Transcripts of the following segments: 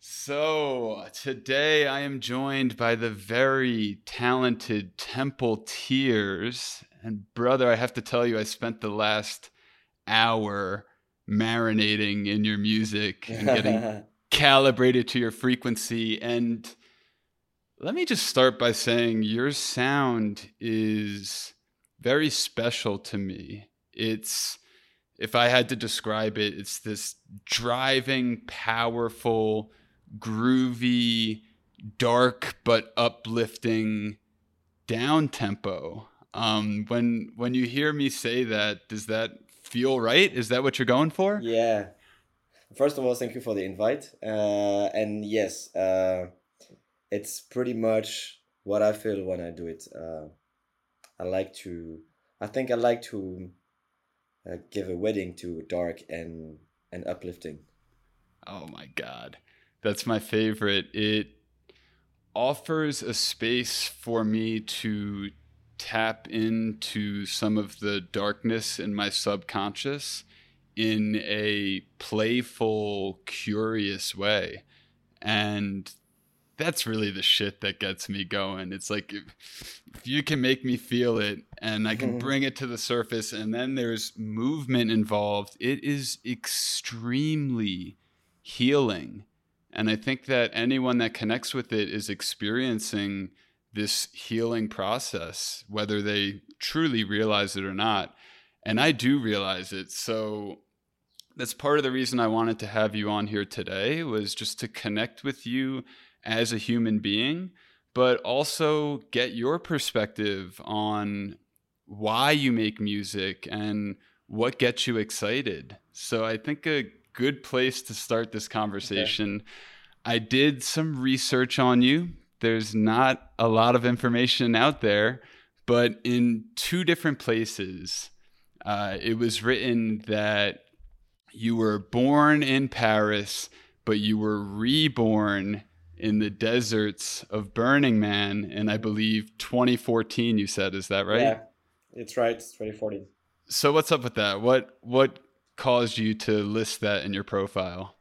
So, today I am joined by the very talented Temple Tears. And, brother, I have to tell you, I spent the last hour marinating in your music and getting calibrated to your frequency. And let me just start by saying your sound is very special to me. It's, if I had to describe it, it's this driving, powerful, groovy, dark but uplifting down tempo. Um, when when you hear me say that, does that feel right? Is that what you're going for? Yeah. First of all, thank you for the invite. Uh, and yes, uh, it's pretty much what I feel when I do it. Uh, I like to. I think I like to uh, give a wedding to dark and and uplifting. Oh my god, that's my favorite. It offers a space for me to tap into some of the darkness in my subconscious in a playful, curious way. And that's really the shit that gets me going. It's like if, if you can make me feel it and I can mm-hmm. bring it to the surface and then there's movement involved, it is extremely healing. And I think that anyone that connects with it is experiencing this healing process, whether they truly realize it or not. And I do realize it. So that's part of the reason I wanted to have you on here today was just to connect with you as a human being, but also get your perspective on why you make music and what gets you excited. So I think a good place to start this conversation. Okay. I did some research on you there's not a lot of information out there, but in two different places, uh, it was written that you were born in Paris, but you were reborn in the deserts of Burning Man, and I believe 2014. You said, is that right? Yeah, it's right. It's 2014. So what's up with that? What what caused you to list that in your profile?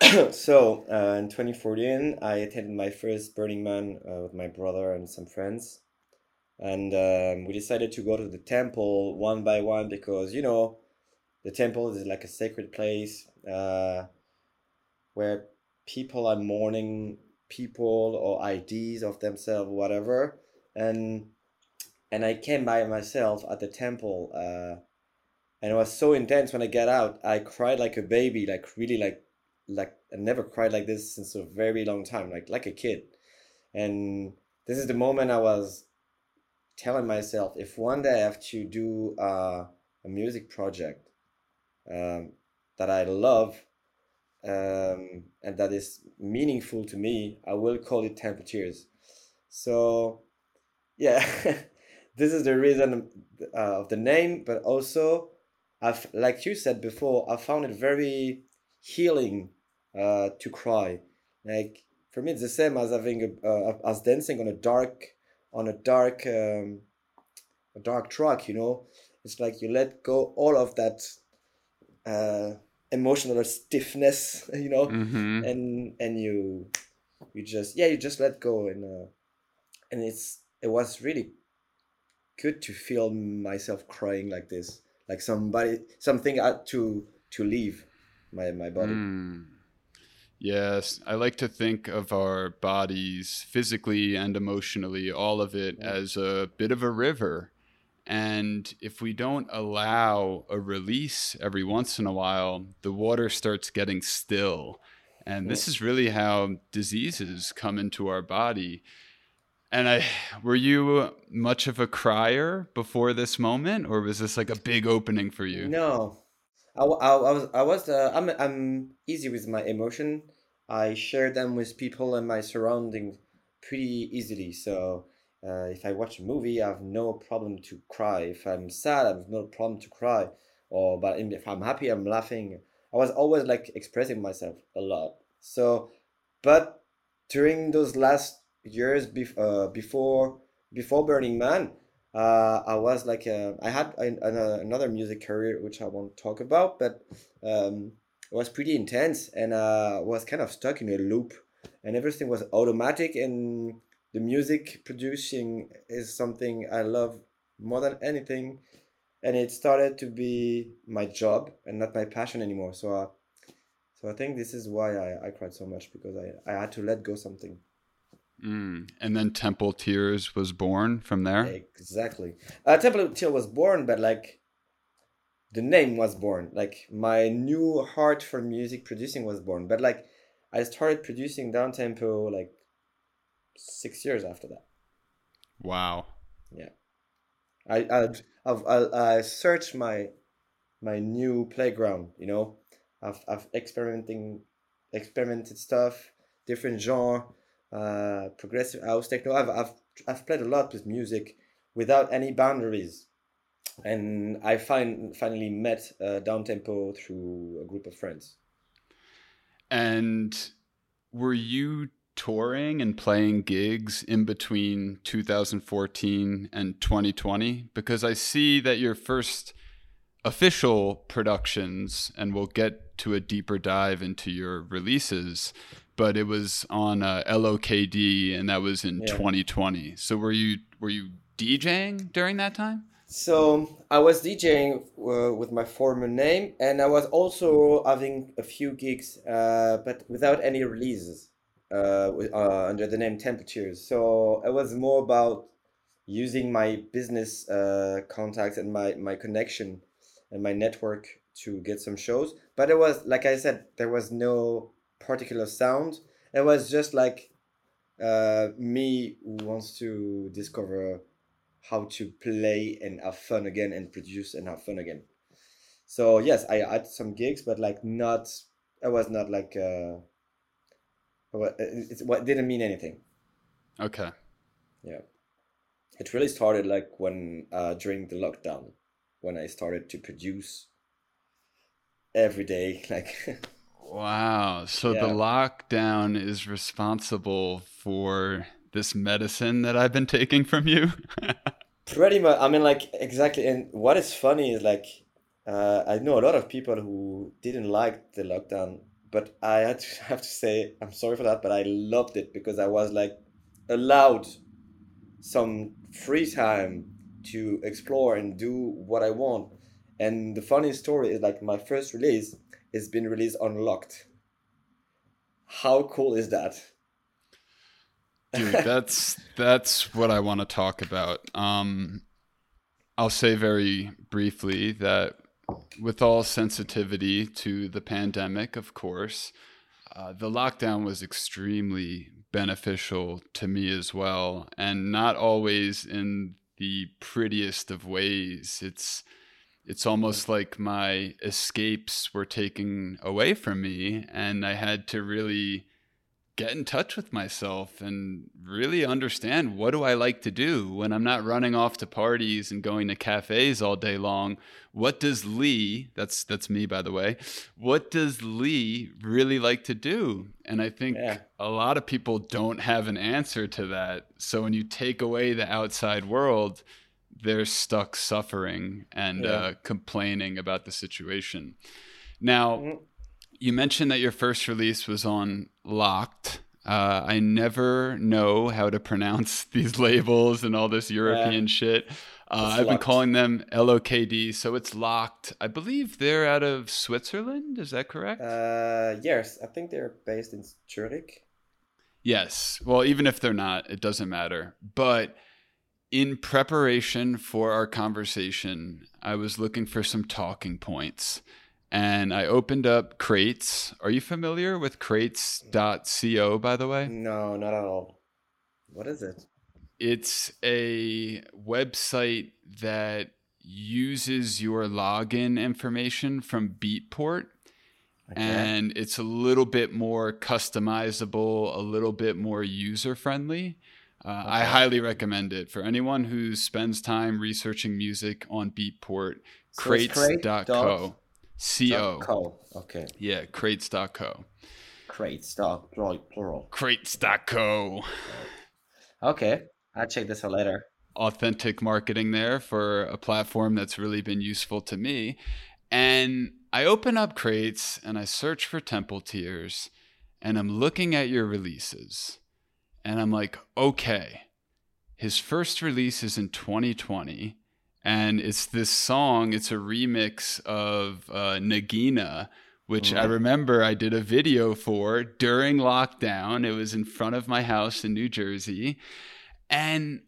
so uh, in 2014, I attended my first Burning Man uh, with my brother and some friends, and um, we decided to go to the temple one by one because you know, the temple is like a sacred place uh, where people are mourning people or IDs of themselves, whatever, and and I came by myself at the temple, uh, and it was so intense when I got out. I cried like a baby, like really like like I never cried like this since a very long time, like like a kid. And this is the moment I was telling myself, if one day I have to do uh, a music project um, that I love um, and that is meaningful to me, I will call it Temple Tears. So, yeah, this is the reason uh, of the name, but also, I've like you said before, I found it very healing uh, to cry. Like for me, it's the same as having a, uh, as dancing on a dark on a dark um, a dark track. You know, it's like you let go all of that uh, emotional stiffness. You know, mm-hmm. and and you you just yeah you just let go and uh, and it's it was really good to feel myself crying like this like somebody something to to leave my my body mm. Yes, I like to think of our bodies physically and emotionally, all of it, as a bit of a river. And if we don't allow a release every once in a while, the water starts getting still. And this is really how diseases come into our body. And I were you much of a crier before this moment or was this like a big opening for you? No. I, I, I was I was uh, I'm I'm easy with my emotion. I share them with people and my surroundings pretty easily. So uh, if I watch a movie, I have no problem to cry. If I'm sad, I have no problem to cry. Or but if I'm happy, I'm laughing. I was always like expressing myself a lot. So, but during those last years bef- uh, before before Burning Man, uh, I was like uh, I had a, a, another music career which I won't talk about, but um, it was pretty intense and uh, was kind of stuck in a loop and everything was automatic and the music producing is something i love more than anything and it started to be my job and not my passion anymore. So uh, so i think this is why i, I cried so much because I, I had to let go something Mm. And then Temple Tears was born from there. Exactly. Uh, Temple Tears was born, but like the name was born. Like my new heart for music producing was born. But like I started producing down tempo like six years after that. Wow. Yeah. I I I've, I, I searched my my new playground. You know, I've I've experimenting experimented stuff, different genre uh, progressive house techno. I've, I've I've played a lot with music without any boundaries, and I find finally met uh, down tempo through a group of friends. And were you touring and playing gigs in between 2014 and 2020? Because I see that your first official productions, and we'll get to a deeper dive into your releases, but it was on uh, LOKD, and that was in yeah. 2020. So were you were you DJing during that time? So I was DJing uh, with my former name, and I was also having a few gigs, uh, but without any releases, uh, with, uh, under the name Temple Tears. So it was more about using my business uh, contacts and my my connection and my network to get some shows. But it was like I said, there was no particular sound. It was just like uh, me who wants to discover how to play and have fun again and produce and have fun again. So yes, I had some gigs, but like not. It was not like. Uh, it, it didn't mean anything. Okay. Yeah, it really started like when uh, during the lockdown, when I started to produce every day, like. Wow. So yeah. the lockdown is responsible for this medicine that I've been taking from you? Pretty much. I mean, like, exactly. And what is funny is, like, uh, I know a lot of people who didn't like the lockdown, but I had to have to say, I'm sorry for that, but I loved it because I was, like, allowed some free time to explore and do what I want. And the funny story is, like, my first release is been released unlocked. How cool is that? Dude, that's that's what I want to talk about. Um, I'll say very briefly that with all sensitivity to the pandemic, of course, uh, the lockdown was extremely beneficial to me as well, and not always in the prettiest of ways. It's it's almost like my escapes were taken away from me and I had to really get in touch with myself and really understand what do I like to do when I'm not running off to parties and going to cafes all day long. What does Lee, that's that's me by the way, what does Lee really like to do? And I think yeah. a lot of people don't have an answer to that. So when you take away the outside world, they're stuck suffering and yeah. uh, complaining about the situation. Now, mm-hmm. you mentioned that your first release was on Locked. Uh, I never know how to pronounce these labels and all this European yeah. shit. Uh, I've been calling them LOKD, so it's locked. I believe they're out of Switzerland. Is that correct? Uh, yes, I think they're based in Zurich. Yes. Well, even if they're not, it doesn't matter. But in preparation for our conversation, I was looking for some talking points and I opened up Crates. Are you familiar with crates.co, by the way? No, not at all. What is it? It's a website that uses your login information from Beatport. Okay. And it's a little bit more customizable, a little bit more user friendly. Uh, okay. I highly recommend it for anyone who spends time researching music on Beatport. So crates.co. C-O. Co. Okay. Yeah, crates.co. Crates. Plural. Crates.co. Okay. I'll check this out later. Authentic marketing there for a platform that's really been useful to me. And I open up crates and I search for Temple Tears and I'm looking at your releases and I'm like, okay, his first release is in 2020 and it's this song, it's a remix of uh, Nagina, which I remember I did a video for during lockdown. It was in front of my house in New Jersey. And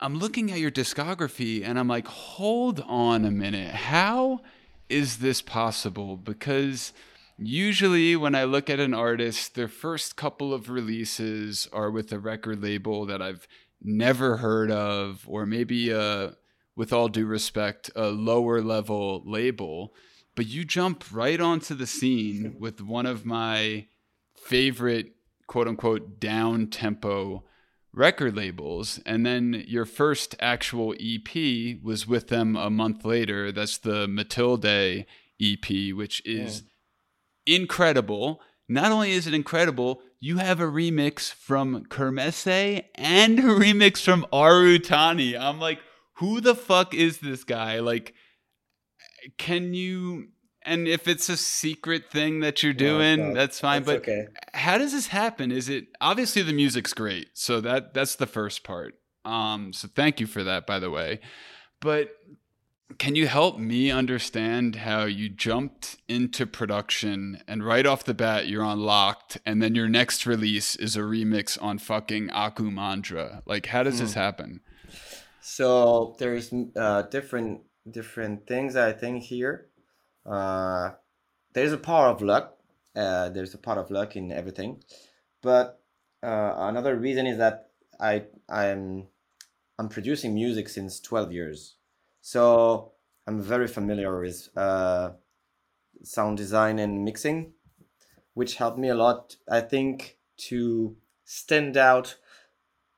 I'm looking at your discography and I'm like, hold on a minute. How is this possible? Because usually when I look at an artist, their first couple of releases are with a record label that I've never heard of, or maybe a, with all due respect, a lower level label. But you jump right onto the scene with one of my favorite quote unquote down tempo record labels. And then your first actual EP was with them a month later. That's the Matilde EP, which is yeah. Incredible. Not only is it incredible, you have a remix from Kermesse and a remix from Arutani. I'm like, who the fuck is this guy? Like, can you and if it's a secret thing that you're doing, no, that's fine. But okay. how does this happen? Is it obviously the music's great, so that that's the first part. Um, so thank you for that, by the way. But can you help me understand how you jumped into production and right off the bat you're on Locked, and then your next release is a remix on fucking Aku Mantra? Like, how does mm. this hmm. happen? So there's uh, different different things I think here uh, there's a part of luck. Uh, there's a part of luck in everything, but uh, another reason is that I I'm I'm producing music since 12 years, so I'm very familiar with uh, sound design and mixing, which helped me a lot. I think to stand out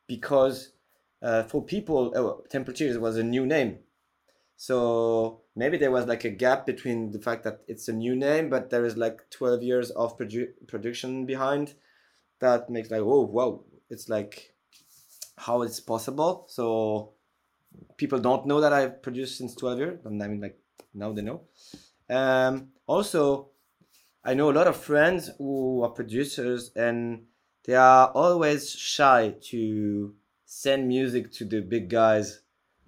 because uh, for people, oh, Temple Tears was a new name, so maybe there was like a gap between the fact that it's a new name, but there is like 12 years of produ- production behind that makes like, oh, wow, it's like how it's possible. So people don't know that I've produced since 12 years. I mean, like now they know. Um, also, I know a lot of friends who are producers and they are always shy to send music to the big guys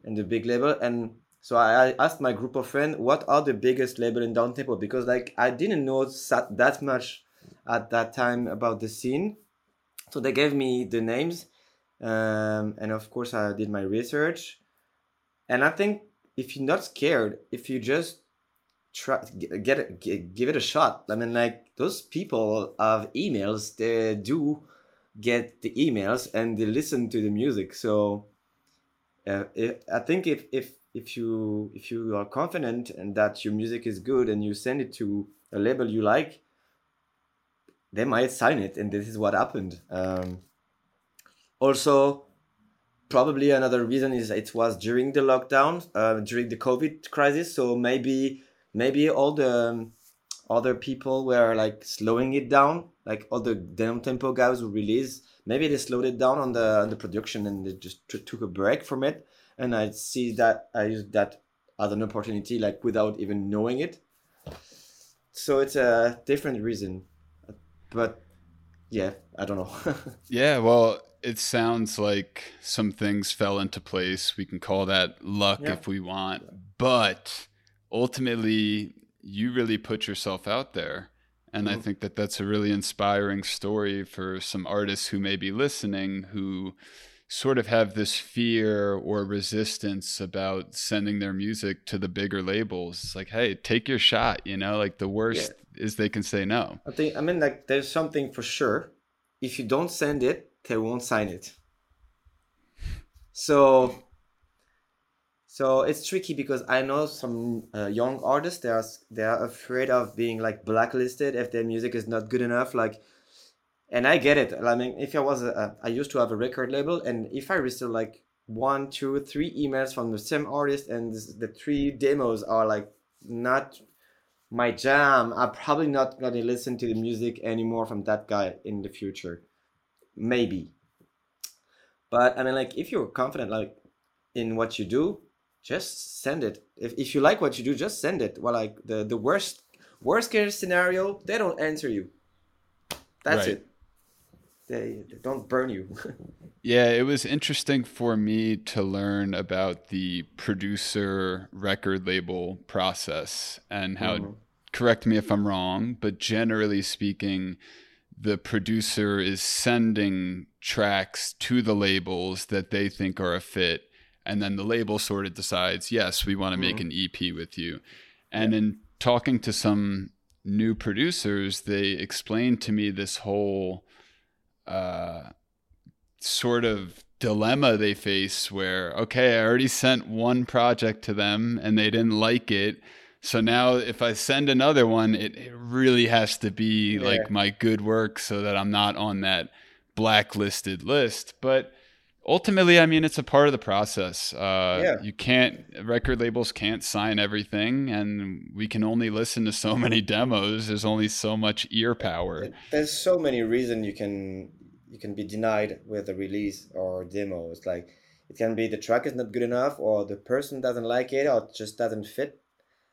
and the big label. And so I asked my group of friends what are the biggest label in downtempo because like I didn't know that much at that time about the scene. So they gave me the names, um, and of course I did my research. And I think if you're not scared, if you just try get it, give it a shot. I mean, like those people have emails. They do get the emails and they listen to the music. So uh, I think if if if you if you are confident and that your music is good and you send it to a label you like they might sign it and this is what happened um, also probably another reason is it was during the lockdown uh, during the covid crisis so maybe maybe all the um, other people were like slowing it down like all the down tempo guys who release maybe they slowed it down on the on the production and they just t- took a break from it and I see that I use that as an opportunity, like without even knowing it. So it's a different reason, but yeah, I don't know. yeah, well, it sounds like some things fell into place. We can call that luck yeah. if we want, but ultimately, you really put yourself out there. And mm-hmm. I think that that's a really inspiring story for some artists who may be listening who sort of have this fear or resistance about sending their music to the bigger labels. It's like, hey, take your shot, you know, like the worst yeah. is they can say no. I think I mean like there's something for sure. If you don't send it, they won't sign it. So so it's tricky because I know some uh, young artists they are they are afraid of being like blacklisted if their music is not good enough like and I get it. I mean, if I was, a, I used to have a record label, and if I receive like one, two, three emails from the same artist, and the three demos are like not my jam, I'm probably not gonna listen to the music anymore from that guy in the future. Maybe. But I mean, like, if you're confident, like, in what you do, just send it. If, if you like what you do, just send it. Well, like the the worst Worst case scenario, they don't answer you. That's Right. it. They, they don't burn you. Yeah, it was interesting for me to learn about the producer record label process and how, Mhm. correct me if I'm wrong, but generally speaking, the producer is sending tracks to the labels that they think are a fit. And then the label sort of decides, yes, we want to make an EP with you. And in talking to some new producers, they explained to me this whole uh, sort of dilemma they face where okay i already sent one project to them and they didn't like it so now if i send another one it, it really has to be Yeah. like my good work so that i'm not on that blacklisted list but ultimately i mean it's a part of the process uh, Yeah. you can't record labels can't sign everything and we can only listen to so many demos there's only so much ear power There's so many reasons you can you can be denied with a release or demo. It's like it can be the track is not good enough, or the person doesn't like it, or it just doesn't fit.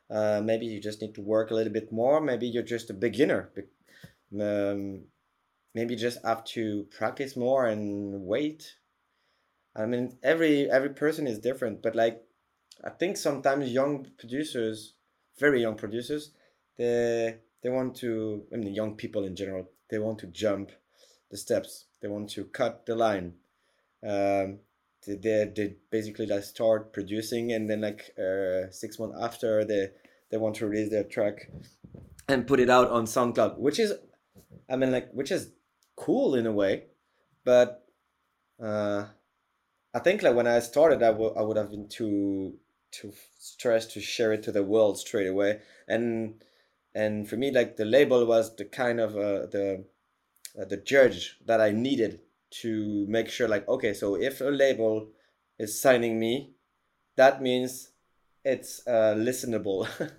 Uh, maybe you just need to work a little bit more. Maybe you're just a beginner. Um, maybe you just have to practice more and wait. I mean, every every person is different, but like I think sometimes young producers, very young producers, they they want to. I mean, young people in general, they want to jump the steps. They want to cut the line. Um, they, they, basically like start producing, and then like uh, six months after, they they want to release their track and put it out on SoundCloud, which is, I mean, like which is cool in a way, but uh, I think like when I started, I would I would have been too too stressed to share it to the world straight away, and and for me like the label was the kind of uh, the uh, the judge that I needed to make sure like okay so if a label is signing me that means it's uh, listenable.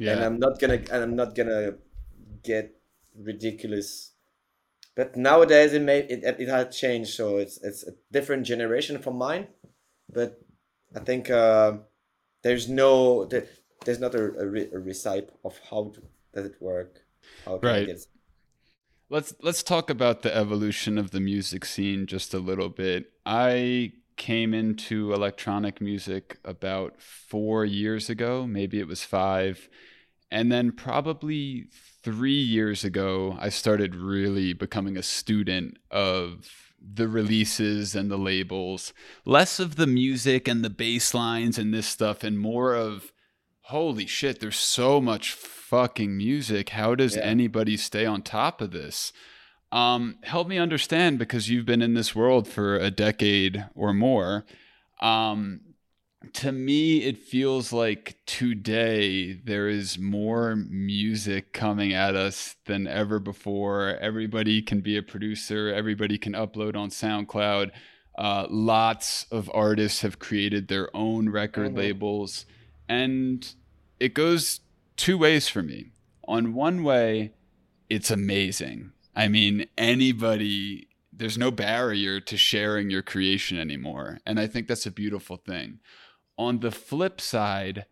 And I'm not gonna and I'm not gonna get ridiculous. But nowadays it may it, it has changed so it's it's a different generation from mine. But I think uh, there's no there, there's not a, a, re- a recipe of how to, does it work? How Right. get Let's let's talk about the evolution of the music scene just a little bit. I came into electronic music about 4 years ago, maybe it was 5. And then probably 3 years ago, I started really becoming a student of the releases and the labels, less of the music and the bass lines and this stuff and more of holy shit, there's so much fucking music. How does Yeah. anybody stay on top of this? Um, help me understand because you've been in this world for a decade or more. Um, to me, it feels like today there is more music coming at us than ever before. Everybody can be a producer, everybody can upload on SoundCloud. Uh, lots of artists have created their own record Mhm. labels. And it goes two ways for me. On one way, it's amazing. I mean, anybody, there's no barrier to sharing your creation anymore. And I think that's a beautiful thing. On the flip side,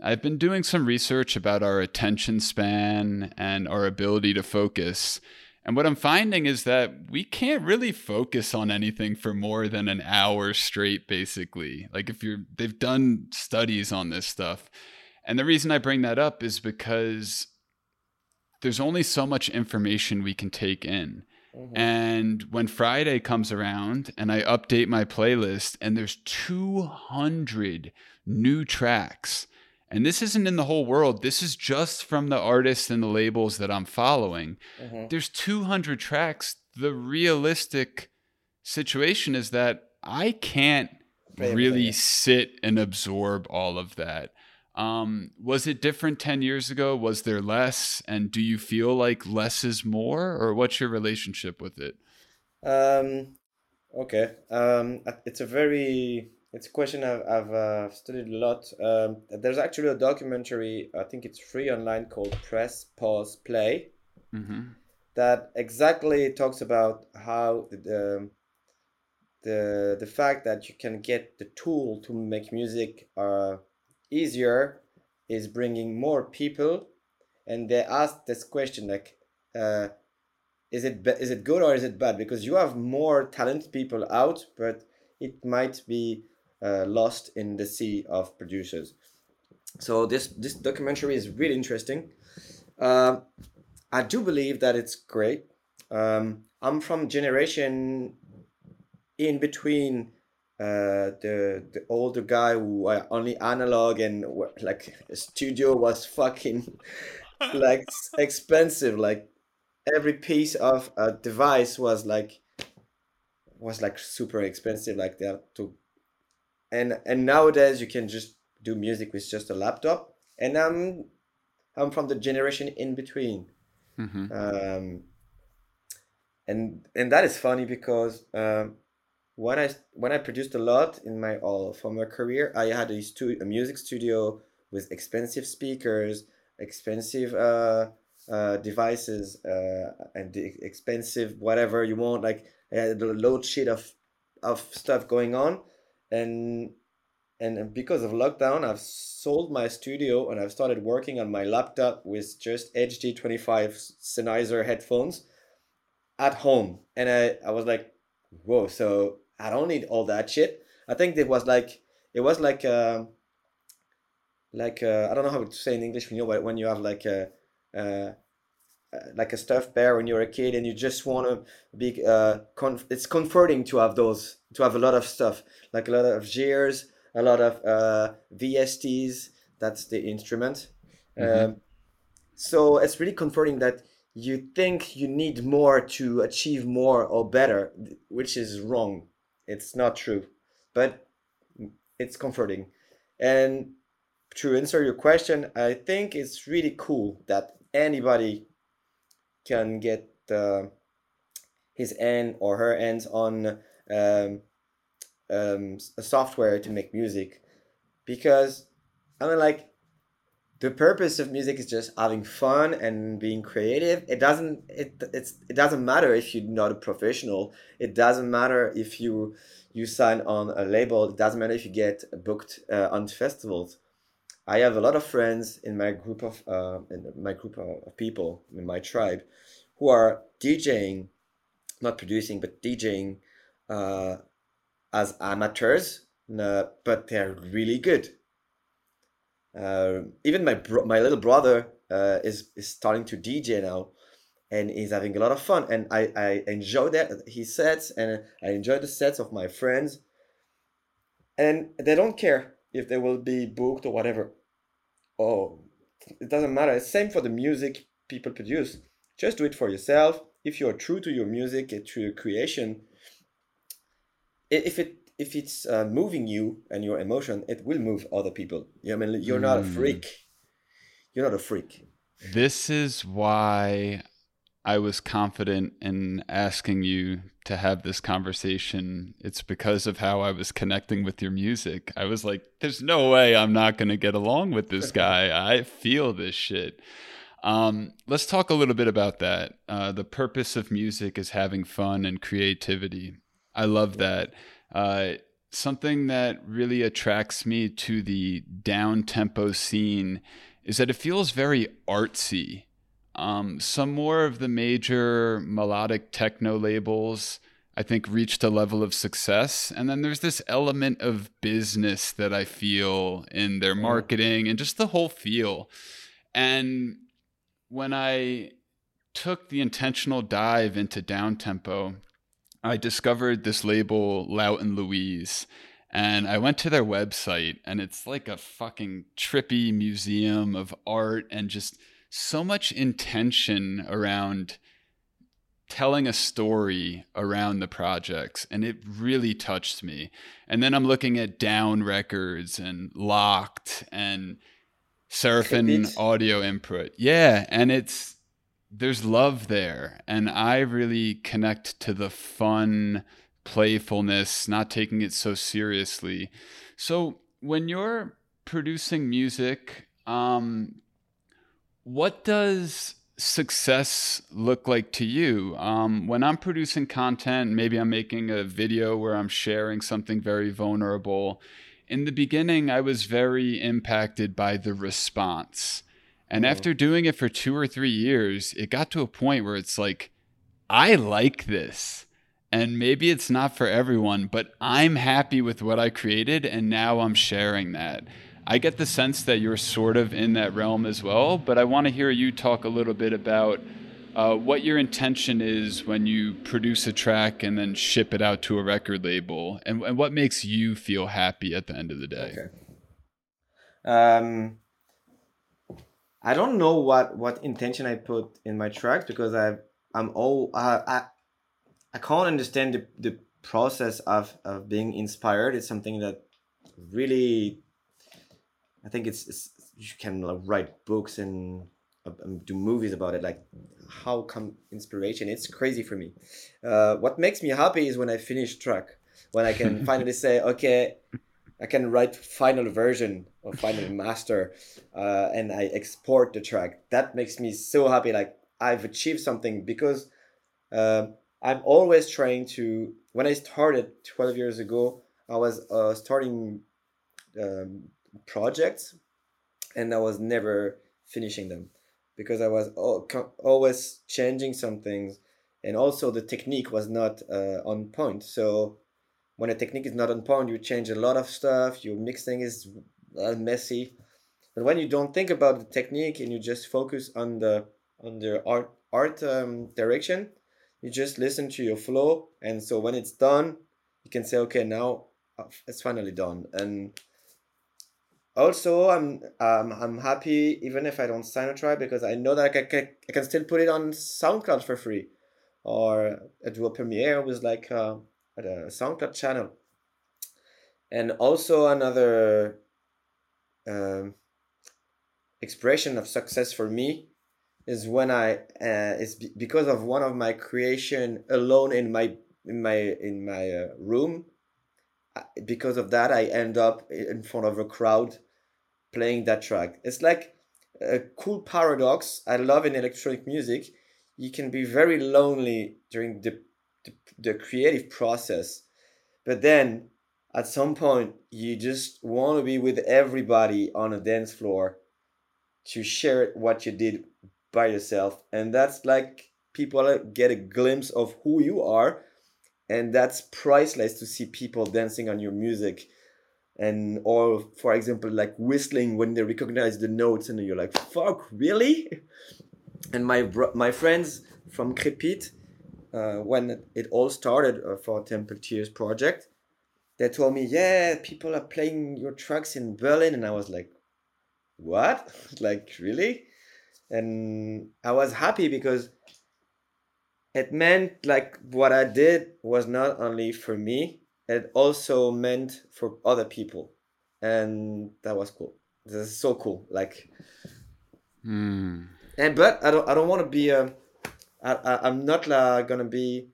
I've been doing some research about our attention span and our ability to focus. And what I'm finding is that we can't really focus on anything for more than an hour straight, basically. Like, if you're, they've done studies on this stuff. And the reason I bring that up is because there's only so much information we can take in. Mhm. And when Friday comes around and I update my playlist and there's 200 new tracks, and this isn't in the whole world, this is just from the artists and the labels that I'm following. Mhm. There's 200 tracks. The realistic situation is that I can't really sit and absorb all of that. Um, was it different 10 years ago? Was there less? And do you feel like less is more? Or what's your relationship with it? Um, okay. Um, it's a very it's a question I've, I've uh, studied a lot. Um, there's actually a documentary. I think it's free online called Press Pause Play Mm-hmm. that exactly talks about how the the the fact that you can get the tool to make music uh, easier is bringing more people and they ask this question like, uh, is it is it good or is it bad? Because you have more talented people out, but it might be uh, lost in the sea of producers. So this this documentary is really interesting. Um, I do believe that it's great. Um, I'm from generation in between uh, the the older guy who uh, only analog and like a studio was fucking like expensive. Like every piece of a device was like was like super expensive. Like that to and and nowadays you can just do music with just a laptop. And I'm I'm from the generation in between. Mm-hmm. Um, and and that is funny because um, when I when I produced a lot in my all former career, I had a, stu- a music studio with expensive speakers, expensive uh, uh, devices, uh, and expensive whatever you want. Like I had a load sheet of of stuff going on, and and because of lockdown, I've sold my studio and I've started working on my laptop with just HD25 Sennheiser headphones at home. And I, I was like, whoa, so I don't need all that shit. I think it was like, it was like, uh, like, uh, I don't know how to say in English, when you when you have like a, uh, like a stuffed bear when you're a kid and you just want to be, uh, conf- it's comforting to have those, to have a lot of stuff, like a lot of gears, a lot of uh, VSTs. That's the instrument. Mm-hmm. Um, so it's really comforting that you think you need more to achieve more or better, which is wrong. It's not true, but it's comforting. And to answer your question, I think it's really cool that anybody can get uh, his hand or her hands on um, um, a software to make music because I mean like the purpose of music is just having fun and being creative. It doesn't it it's it doesn't matter if you're not a professional. It doesn't matter if you you sign on a label. It doesn't matter if you get booked uh, on festivals. I have a lot of friends in my group of uh, in my group of people in my tribe who are djing not producing but djing uh, as amateurs, uh, but they're really good. Uh, even my bro- my little brother uh, is is starting to DJ now, and he's having a lot of fun. And I I enjoy that his sets, and I enjoy the sets of my friends. And they don't care if they will be booked or whatever. Oh, it doesn't matter. Same for the music people produce. Just do it for yourself. If you're true to your music and to your creation, if it if it's uh, moving you and your emotion, it will move other people. I mean, you're not a hmm. freak. You're not a freak. This is why I was confident in asking you to have this conversation. It's because of how I was connecting with your music. I was like, there's no way I'm not going to get along with this guy. I feel this shit. Um, let's talk a little bit about that. Uh, the purpose of music is having fun and creativity. I love that. Uh, something that really attracts me to the down tempo scene is that it feels very artsy. Um, some more of the major melodic techno labels, I think, reached a level of success. And then there's this element of business that I feel in their marketing and just the whole feel. And when I took the intentional dive into down tempo, I discovered this label, Laut and Luise, and I went to their website, and it's like a fucking trippy museum of art and just so much intention around telling a story around the projects and it really touched me. And then i'm looking at down records and locked and Seraphim audio input. Yeah and it's there's love there and i really connect to the fun playfulness not taking it so seriously. So when you're producing music um, what does success look like to you? Um, when i'm producing content maybe i'm making a video where i'm sharing something very vulnerable. In the beginning i was very impacted by the response And mm. after doing it for two or three years, it got to a point where it's like, I like this. And maybe it's not for everyone, but I'm happy with what I created. And now I'm sharing that. I get the sense that you're sort of in that realm as well, but I want to hear you talk a little bit about uh, what your intention is when you produce a track and then ship it out to a record label, and, and what makes you feel happy at the end of the day. Okay. Um, I don't know what what intention I put in my tracks because I I'm all uh, I I can't understand the, the process of of being inspired. It's something that really I think it's, it's you can like, write books and uh, um, do movies about it. Like how come inspiration? It's crazy for me. Uh, what makes me happy is when I finish track, when I can finally say, okay, I can write final version or final master, uh, and I export the track. That makes me so happy. Like I've achieved something because uh, I'm always trying to. When I started 12 years ago, I was uh, starting um, projects and I was never finishing them because I was always changing some things and also the technique was not uh, on point. So when a technique is not on point, you change a lot of stuff, your mixing is uh, messy. But when you don't think about the technique and you just focus on the on the art art um, direction, you just listen to your flow. And so when it's done, you can say okay, now uh, it's finally done. And also i'm um, i'm happy even if i don't sign a tribe because i know that I can, I can still put it on soundcloud for free. Or do a premiere with like uh, a soundcloud channel and also another um, expression of success for me is when i uh, is because of one of my creation alone in my in my in my uh, room because of that i end up in front of a crowd playing that track. It's like a cool paradox I love in electronic music. You can be very lonely during the, the, the creative process, but then at some point you just want to be with everybody on a dance floor to share what you did by yourself. And that's like people get a glimpse of who you are and that's priceless to see people dancing on your music. And or for example like whistling when they recognize the notes and you're like fuck really? And my bro- my friends from crepit when it all started uh, for temple tears project they told me yeah people are playing your tracks in berlin. And i was like what? Like really? And i was happy because it meant like what i did was not only for me it also meant for other people. And that was cool. This is so cool like mm. and but i don't i don't want to be uh, I, I i'm not uh, gonna be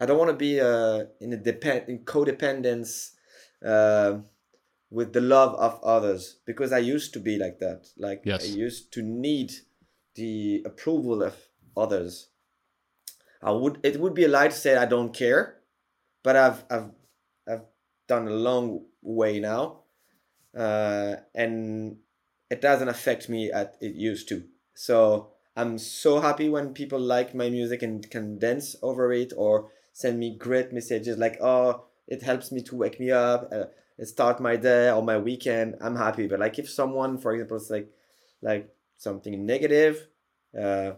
i don't want to be uh, in a depend in codependence uh, with the love of others because i used to be like that like yes. i used to need the approval of others i would it would be a lie to say i don't care but i've i've I've done a long way now, uh, and it doesn't affect me as it used to. So I'm so happy when people like my music and can dance over it or send me great messages like, "Oh, it helps me to wake me up, uh, start my day or my weekend." I'm happy. But like if someone, for example, is like like something negative. Uh,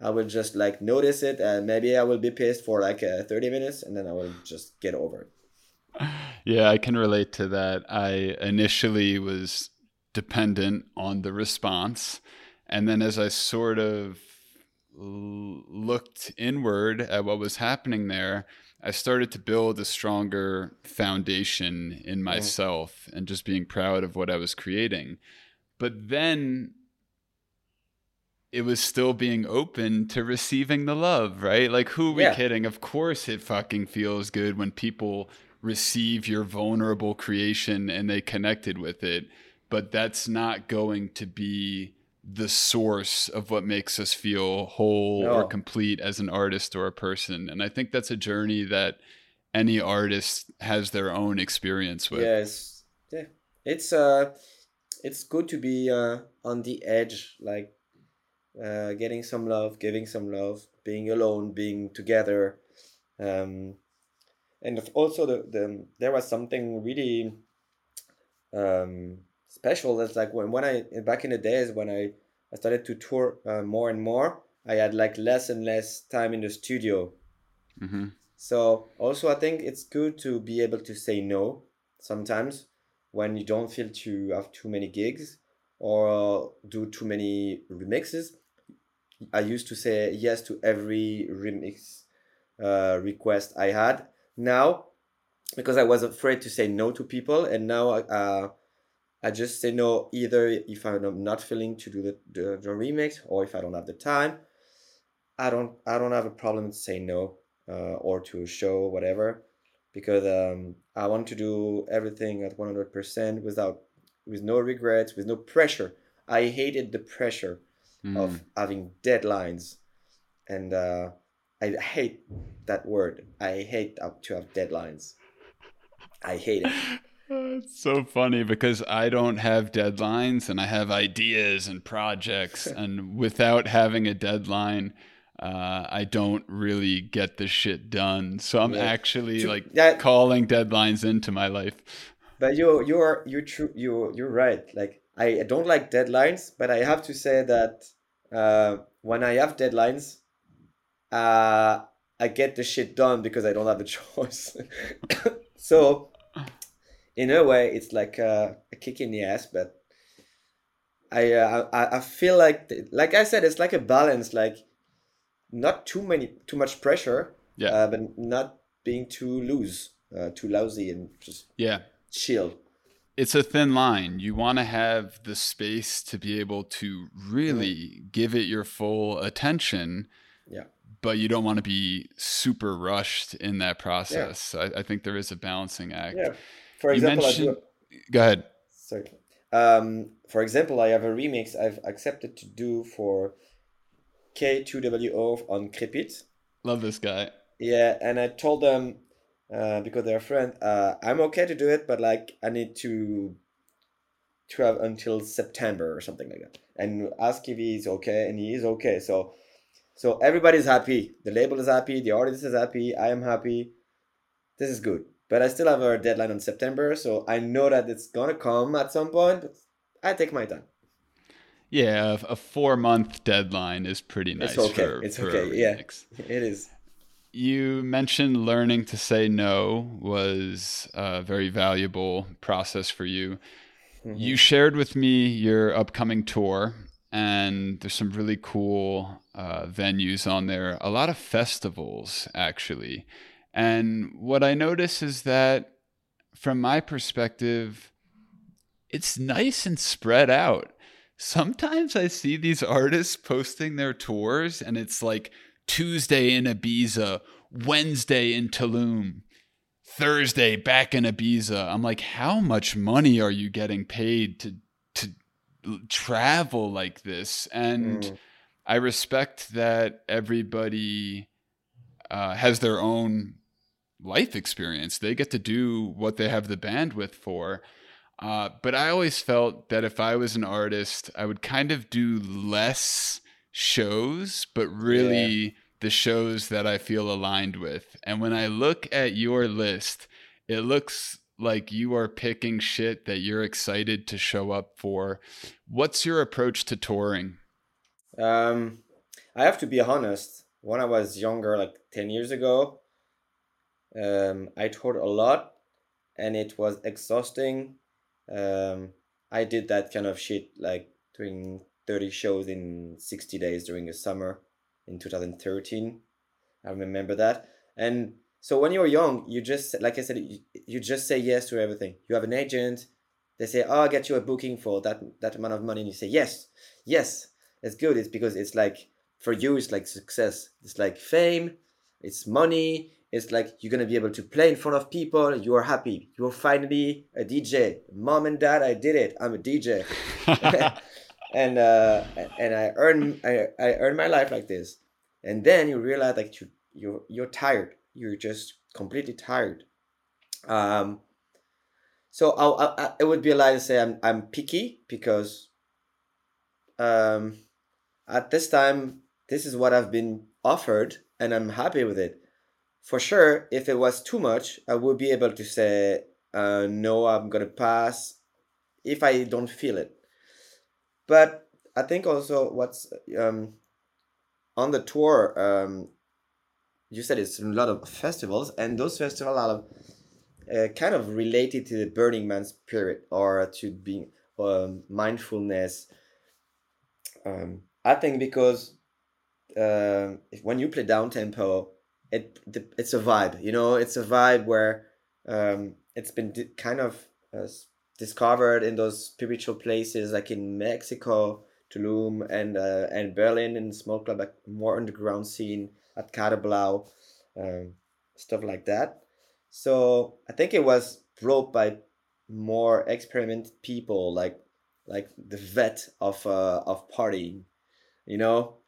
I will just like notice it and maybe I will be pissed for like uh, 30 minutes and then I will just get over it yeah, I can relate to that. I initially was dependent on the response. And then as I sort of looked inward at what was happening there, I started to build a stronger foundation in mm. myself and just being proud of what I was creating. But then it was still being open to receiving the love, right? Like, who are we yeah. kidding? Of course, it fucking feels good when people receive your vulnerable creation and they connected with it but that's not going to be the source of what makes us feel whole no. or complete as an artist or a person. And i think that's a journey that any artist has their own experience with. Yes yeah it's uh it's good to be uh, on the edge, like uh, getting some love, giving some love, being alone, being together, um, and also the, the there was something really um, special. That's like when when I back in the days when I I started to tour uh, more and more. I had like less and less time in the studio. Mm-hmm. So also I think it's good to be able to say no sometimes when you don't feel to have too many gigs or do too many remixes. I used to say yes to every remix uh, request I had. Now, because I was afraid to say no to people, and now uh, I just say no either if I'm not feeling to do the, the, the remix or if I don't have the time. I don't I don't have a problem to say no uh, or to show whatever because um, I want to do everything at 100% without with no regrets with no pressure. I hated the pressure mm. of having deadlines and uh, I hate that word. I hate to have deadlines. I hate it. It's so funny because I don't have deadlines and I have ideas and projects, and without having a deadline, uh, I don't really get the shit done. So I'm yeah. actually to, like that, calling deadlines into my life. But you you're you're true you you're right. Like I don't like deadlines, but I have to say that uh, when I have deadlines, uh, I get the shit done because I don't have a choice. so in a way, it's like a, a kick in the ass, but I, uh, I I feel like like I said, it's like a balance, like not too many too much pressure, yeah, uh, but not being too loose, uh, too lousy, and just yeah, chill. It's a thin line. You want to have the space to be able to really mm. give it your full attention. Yeah. But you don't want to be super rushed in that process. Yeah. I, I think there is a balancing act. Yeah for example, mentioned... go ahead. Sorry. Um, for example, I have a remix I've accepted to do for K2WO on Crepit. Love this guy. Yeah, and I told them uh, because they're a friend, uh, I'm okay to do it, but like I need to to have until September or something like that, and ask if he's okay, and he is okay. So, so everybody's happy. The label is happy. The artist is happy. I am happy. This is good. But I still have a deadline on September, so I know that it's gonna come at some point. But I take my time. Yeah, a four month deadline is pretty nice. It's okay. For, it's for okay. Yeah, it is. You mentioned learning to say no was a very valuable process for you. Mm-hmm. You shared with me your upcoming tour, and there's some really cool uh, venues on there. A lot of festivals, actually. And what I notice is that from my perspective, it's nice and spread out. Sometimes I see these artists posting their tours and it's like Tuesday in Ibiza, Wednesday in Tulum, Thursday back in Ibiza. I'm like, how much money are you getting paid to to travel like this? And mm. I respect that everybody uh, has their own life experience. They get to do what they have the bandwidth for. Uh, but I always felt that if I was an artist, I would kind of do less shows, but really yeah. the shows that I feel aligned with. And when I look at your list, it looks like you are picking shit that you're excited to show up for. What's your approach to touring? Um, I have to be honest. When I was younger, like 10 years ago, um, I toured a lot and it was exhausting. Um, I did that kind of shit like doing 30 shows in 60 days during the summer in 2013. I remember that. And so when you're young, you just, like I said, you, you just say yes to everything. You have an agent, they say, oh, I'll get you a booking for that, that amount of money. And you say, yes, yes, it's good. It's because it's like, for you, it's like success. It's like fame, it's money, it's like you're gonna be able to play in front of people. You are happy. You're finally a DJ. Mom and dad, I did it. I'm a DJ, and uh, and I earn I, I earn my life like this. And then you realize like you you you're tired. You're just completely tired. Um, so I, I, it would be a lie to say I'm I'm picky because um, at this time this is what I've been offered and I'm happy with it. For sure, if it was too much, I would be able to say uh, no. I'm gonna pass if I don't feel it. But I think also what's um, on the tour. Um, you said it's a lot of festivals, and those festivals are uh, kind of related to the Burning Man spirit or to being um, mindfulness. Um, I think because uh, if, when you play down tempo, it it's a vibe. You know, it's a vibe where um, it's been di- kind of uh, discovered in those spiritual places like in Mexico, Tulum, and uh, and Berlin in small club, like more underground scene at Katerblau, um, stuff like that. So I think it was brought by more experiment people, like like the vet of uh, of partying, you know,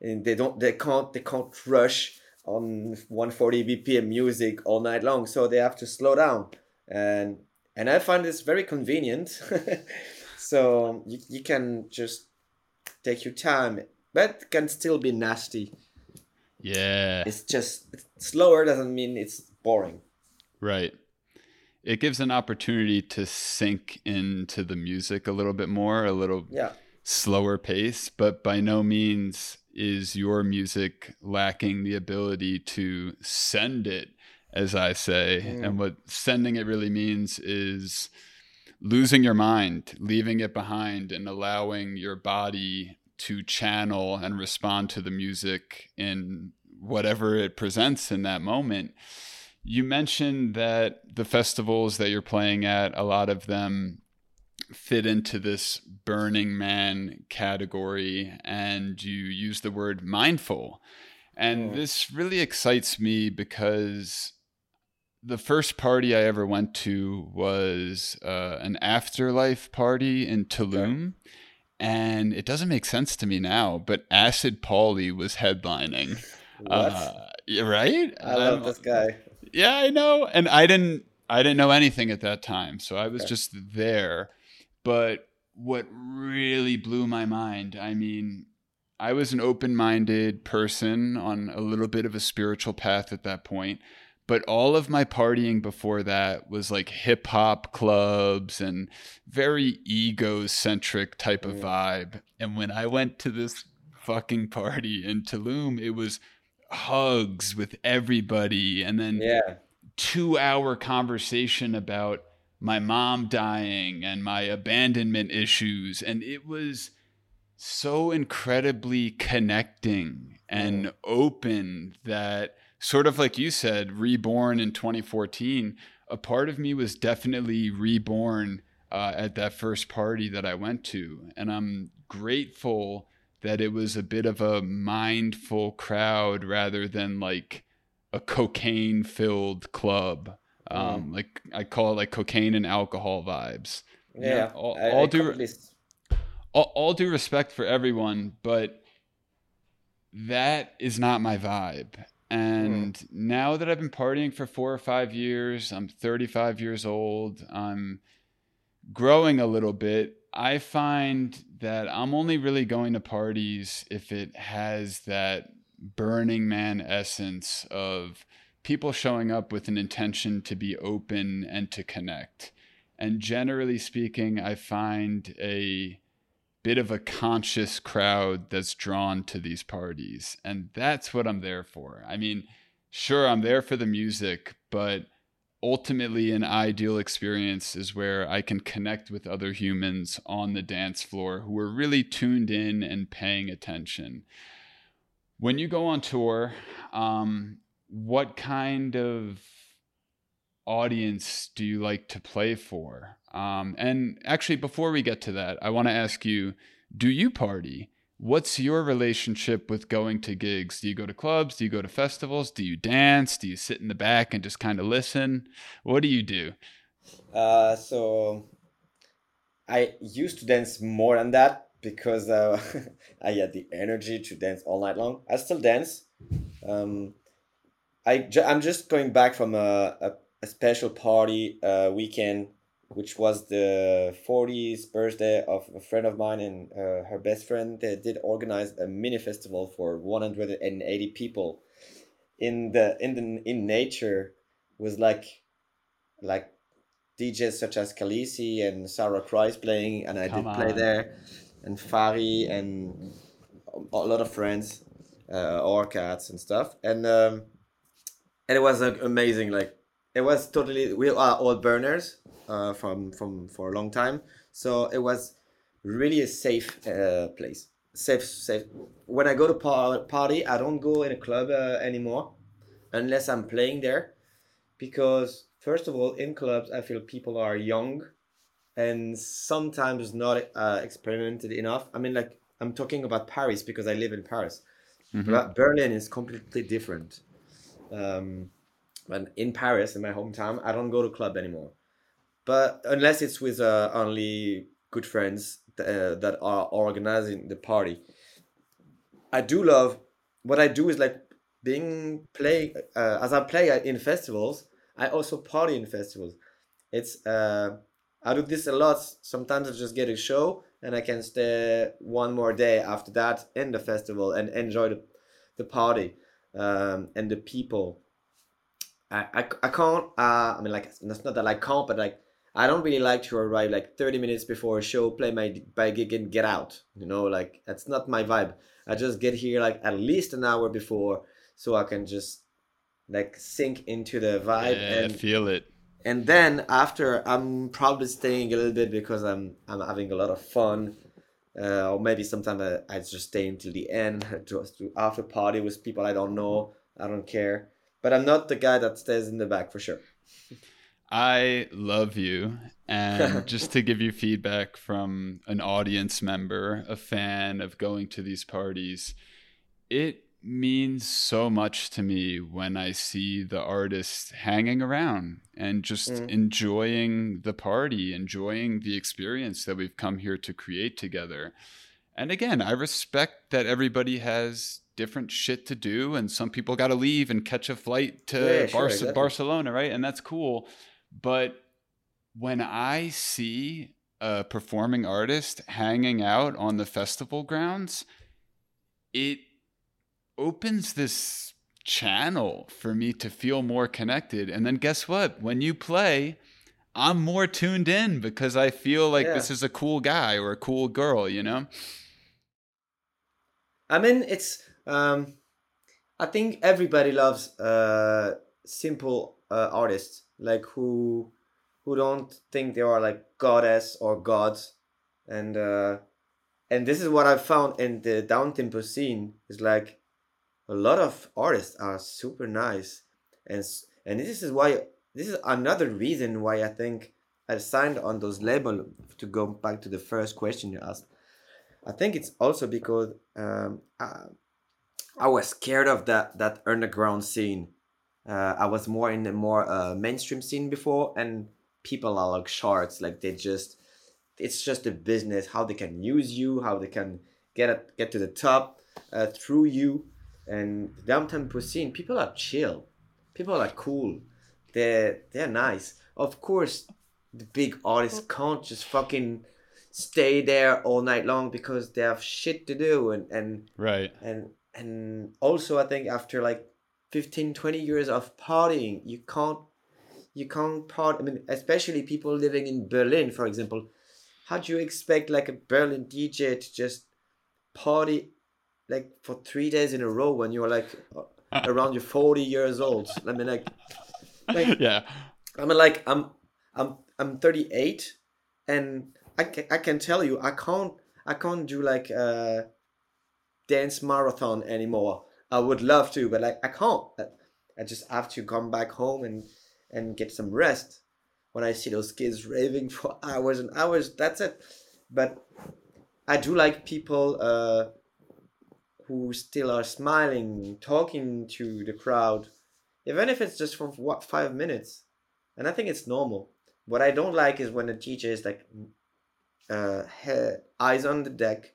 and they don't they can't they can't rush Um, on 140 bpm music all night long, so they have to slow down, and and I find this very convenient. so you, you can just take your time, but can still be nasty. Yeah. It's just slower doesn't mean it's boring. Right. It gives an opportunity to sink into the music a little bit more, a little yeah. slower pace, but by no means is your music lacking the ability to send it, as I say. Mm. And what sending it really means is losing your mind, leaving it behind, and allowing your body to channel and respond to the music in whatever it presents in that moment. You mentioned that the festivals that you're playing at, a lot of them fit into this Burning Man category, and you use the word mindful. And mm. this really excites me because the first party I ever went to was uh, an afterlife party in Tulum. And it doesn't make sense to me now, but Acid Pauli was headlining. Uh, right? I love um, this guy. Yeah, I know. And I didn't I didn't know anything at that time. So I was okay. just there. But what really blew my mind, I mean, I was an open-minded person on a little bit of a spiritual path at that point. But all of my partying before that was like hip hop clubs and very ego-centric type of vibe. And when I went to this fucking party in Tulum, it was hugs with everybody and then yeah. two hour conversation about my mom dying and my abandonment issues. And it was so incredibly connecting and open that sort of like you said reborn in 2014 a part of me was definitely reborn uh, at that first party that i went to. And i'm grateful that it was a bit of a mindful crowd rather than like a cocaine filled club. Mm. Um, like I call it like cocaine and alcohol vibes. Yeah, you know, all, I, all I due all, all due respect for everyone, but that is not my vibe. And mm. now that I've been partying for four or five years, I'm 35 years old. I'm growing a little bit. I find that I'm only really going to parties if it has that Burning Man essence of people showing up with an intention to be open and to connect. And generally speaking, I find a bit of a conscious crowd that's drawn to these parties. And that's what I'm there for. I mean, sure, I'm there for the music, but ultimately an ideal experience is where I can connect with other humans on the dance floor who are really tuned in and paying attention. When you go on tour, um, what kind of audience do you like to play for? Um, and actually, before we get to that, I want to ask you do you party? What's your relationship with going to gigs? Do you go to clubs? Do you go to festivals? Do you dance? Do you sit in the back and just kind of listen? What do you do? Uh, so I used to dance more than that because uh, I had the energy to dance all night long. I still dance. Um, I I'm just going back from a, a, a special party uh, weekend which was the 40th birthday of a friend of mine and uh, her best friend. They did organize a mini festival for 180 people in the in the in nature with like like DJs such as Khaleesi and Sarah Christ playing, and I Come did play there, and Fari and a lot of friends, uh, Orcats and stuff, and um, and it was like, amazing. Like it was totally we are all burners uh, from from for a long time, so it was really a safe uh, place. Safe, safe. When I go to par- party, I don't go in a club uh, anymore, unless I'm playing there, because first of all, in clubs, I feel people are young and sometimes not uh, experimented enough. I mean, like, I'm talking about Paris because I live in Paris. Mm-hmm. But Berlin is completely different. Um, but in Paris, in my hometown, I don't go to club anymore. But unless it's with uh, only good friends uh, that are organizing the party, I do love what I do is like being play uh, as I play in festivals. I also party in festivals. It's uh, I do this a lot. Sometimes I just get a show and I can stay one more day after that in the festival and enjoy the, the party um, and the people. I, I, I can't. Uh, I mean, like it's not that I can't, but like I don't really like to arrive like 30 minutes before a show, play my my gig, and get out. You know, like that's not my vibe. I just get here like at least an hour before, so I can just like sink into the vibe yeah, and feel it. And then after, I'm probably staying a little bit because I'm I'm having a lot of fun, uh, or maybe sometimes I, I just stay until the end, just to after party with people I don't know. I don't care, but I'm not the guy that stays in the back for sure. I love you. And just to give you feedback from an audience member, a fan of going to these parties, it means so much to me when I see the artist hanging around and just mm. enjoying the party, enjoying the experience that we've come here to create together. And again, I respect that everybody has different shit to do, and some people got to leave and catch a flight to yeah, Bar- sure, exactly. Barcelona, right? And that's cool. But when I see a performing artist hanging out on the festival grounds, it opens this channel for me to feel more connected. And then guess what? When you play, I'm more tuned in because I feel like yeah. this is a cool guy or a cool girl, you know? I mean, it's, um, I think everybody loves uh, simple uh, artists, like who who don't think they are like goddess or gods, and uh, and this is what I found in the down tempo scene is like a lot of artists are super nice. And and this is why this is another reason why i think i signed on those label to go back to the first question you asked. I think it's also because um, I, I was scared of that that underground scene. Uh, i was more in the more uh, mainstream scene before and people are like sharks like they just it's just a business how they can use you how they can get get to the top uh, through you and down tempo scene, people are chill. People are cool. They're they're nice. Of course, the big artists can't just fucking stay there all night long because they have shit to do and and right and and also I think after like 15 20 years of partying you can't you can't party I mean especially people living in Berlin for example how do you expect like a Berlin DJ to just party like for three days in a row when you're like around your 40 years old. I mean like, like yeah. I mean like i'm i'm i'm 38 and i can, I can tell you i can't i can't do like a dance marathon anymore. I would love to but like i can't. I just have to come back home and and get some rest. When i see those kids raving for hours and hours that's it. But i do like people uh who still are smiling, talking to the crowd, even if it's just for what five minutes. And I think it's normal. What I don't like is when the DJ is like uh, eyes on the deck,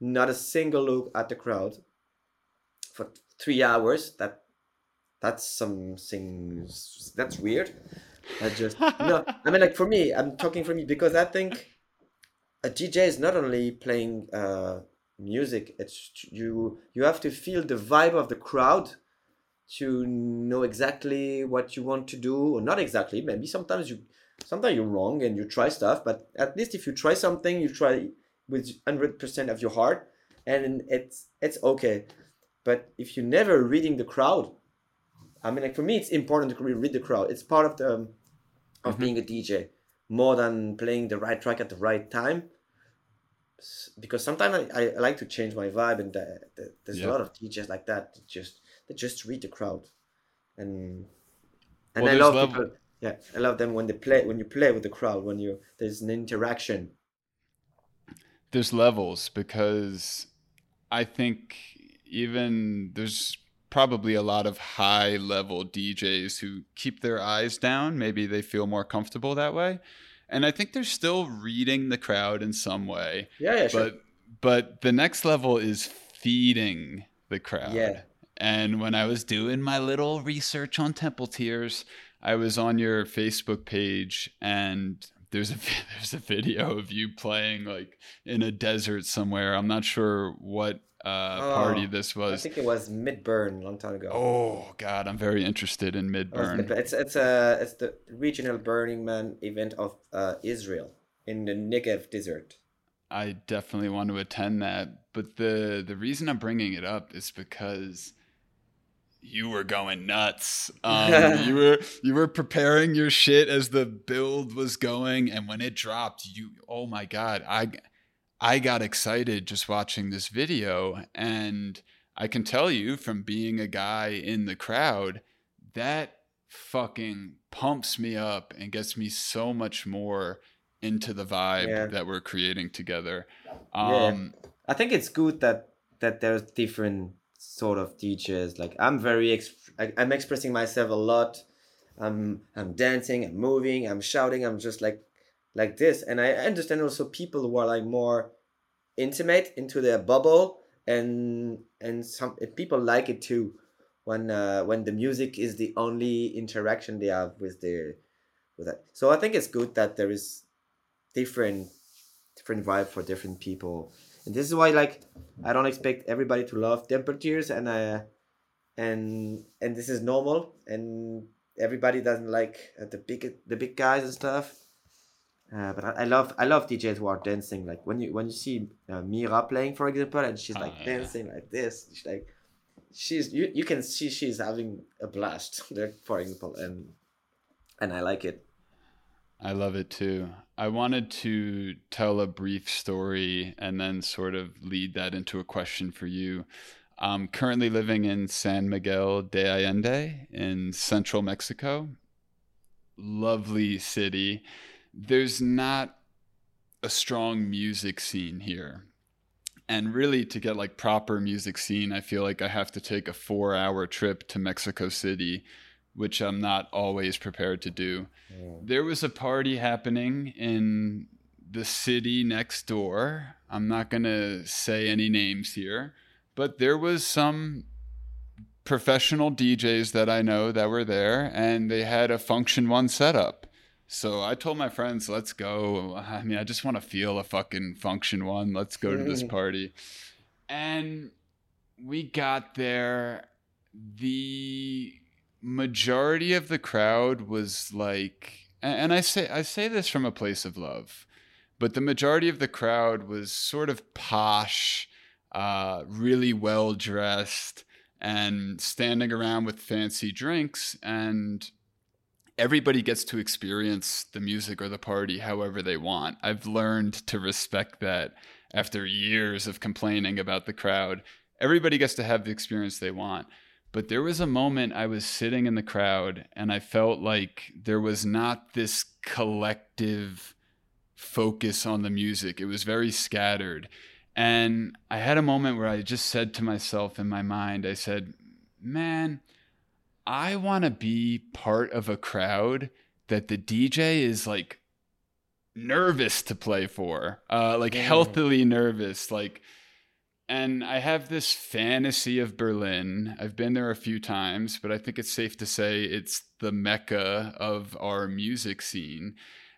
not a single look at the crowd for three hours. That that's something that's weird. I just no. I mean, like for me, I'm talking for me because I think a DJ is not only playing uh, music. It's you. You have to feel the vibe of the crowd to know exactly what you want to do, or not exactly. Maybe sometimes you, sometimes you're wrong and you try stuff. But at least if you try something, you try with hundred percent of your heart, and it's it's okay. But if you're never reading the crowd, I mean, like for me, it's important to read the crowd. It's part of the of mm-hmm. being a DJ more than playing the right track at the right time. Because sometimes I, I like to change my vibe, and the, the, there's yeah. a lot of DJs like that. that just that just read the crowd, and and well, I love level- people. Yeah, I love them when they play when you play with the crowd when you there's an interaction. There's levels because I think even there's probably a lot of high level DJs who keep their eyes down. Maybe they feel more comfortable that way. And I think they're still reading the crowd in some way. Yeah, yeah, sure. But but the next level is feeding the crowd. Yeah. And when I was doing my little research on Temple Tears, I was on your Facebook page and there's a there's a video of you playing like in a desert somewhere. I'm not sure what uh, oh, party this was. I think it was Midburn, a long time ago. Oh God, I'm very interested in Midburn. It's it's a it's the regional Burning Man event of uh, Israel in the Negev desert. I definitely want to attend that, but the the reason I'm bringing it up is because you were going nuts. Um, you were you were preparing your shit as the build was going, and when it dropped, you oh my god, I I got excited just watching this video. And I can tell you from being a guy in the crowd, that fucking pumps me up and gets me so much more into the vibe yeah. that we're creating together. Um, yeah. I think it's good that that there's different sort of teachers. Like I'm very, exp- I, I'm expressing myself a lot. I'm I'm dancing, I'm moving, I'm shouting, I'm just like like this and i understand also people who are like more intimate into their bubble and and some people like it too when uh, when the music is the only interaction they have with their with that so i think it's good that there is different different vibe for different people and this is why like i don't expect everybody to love Temple Tears and uh and and this is normal and everybody doesn't like uh, the big the big guys and stuff. Uh, but I, I, love I love DJs who are dancing. Like when you when you see uh, Mira playing for example and she's like oh, dancing yeah. like this she's like she's you, you can see she's having a blast there for example and and I like it I love it too. I wanted to tell a brief story and then sort of lead that into a question for you. I'm currently living in San Miguel de Allende in central Mexico. Lovely city. There's not a strong music scene here. And really, to get like proper music scene, I feel like I have to take a four hour trip to Mexico City, which I'm not always prepared to do. There was a party happening in the city next door. I'm not going to say any names here, but there was some professional DJs that I know that were there, and they had a Funktion-One setup. So I told my friends, let's go. I mean, I just want to feel a fucking Funktion-One. Let's go to this party. And we got there. The majority of the crowd was like and I say I say this from a place of love, but the majority of the crowd was sort of posh, uh, really well dressed, and standing around with fancy drinks and everybody gets to experience the music or the party however they want. I've learned to respect that after years of complaining about the crowd. Everybody gets to have the experience they want. But there was a moment I was sitting in the crowd and I felt like there was not this collective focus on the music. It was very scattered. And I had a moment where I just said to myself in my mind, I said, man, I want to be part of a crowd that the DJ is like nervous to play for, uh, like healthily nervous, like. And I have this fantasy of Berlin. I've been there a few times, but I think it's safe to say it's the mecca of our music scene.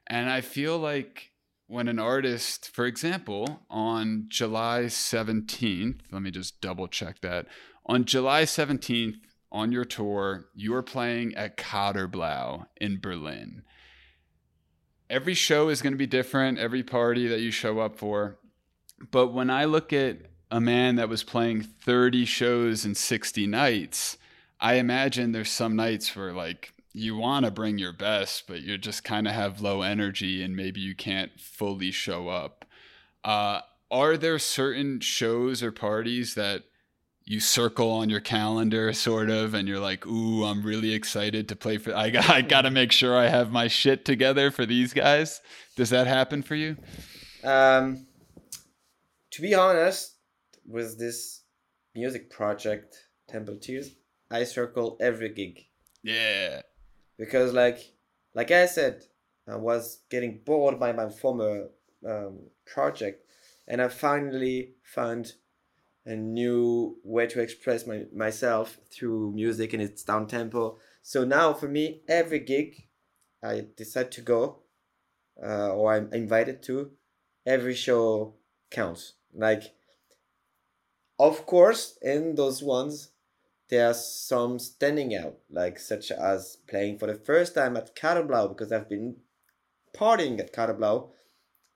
And I feel like when an artist, for example, on July 17th, let me just double check that. On July 17th, on your tour, you are playing at Katerblau in Berlin. Every show is going to be different, every party that you show up for. But when I look at a man that was playing 30 shows in 60 nights, I imagine there's some nights where like you want to bring your best, but you just kind of have low energy and maybe you can't fully show up. Uh, are there certain shows or parties that you circle on your calendar sort of and you're like ooh i'm really excited to play for i i got to make sure i have my shit together for these guys does that happen for you um to be honest with this music project temple tears i circle every gig yeah because like like i said i was getting bored by my former um, project and i finally found a new way to express my, myself through music and its down tempo. So now for me, every gig I decide to go uh, or I'm invited to, every show counts. Like, of course, in those ones, there are some standing out, like such as playing for the first time at Katerblau because I've been partying at Katerblau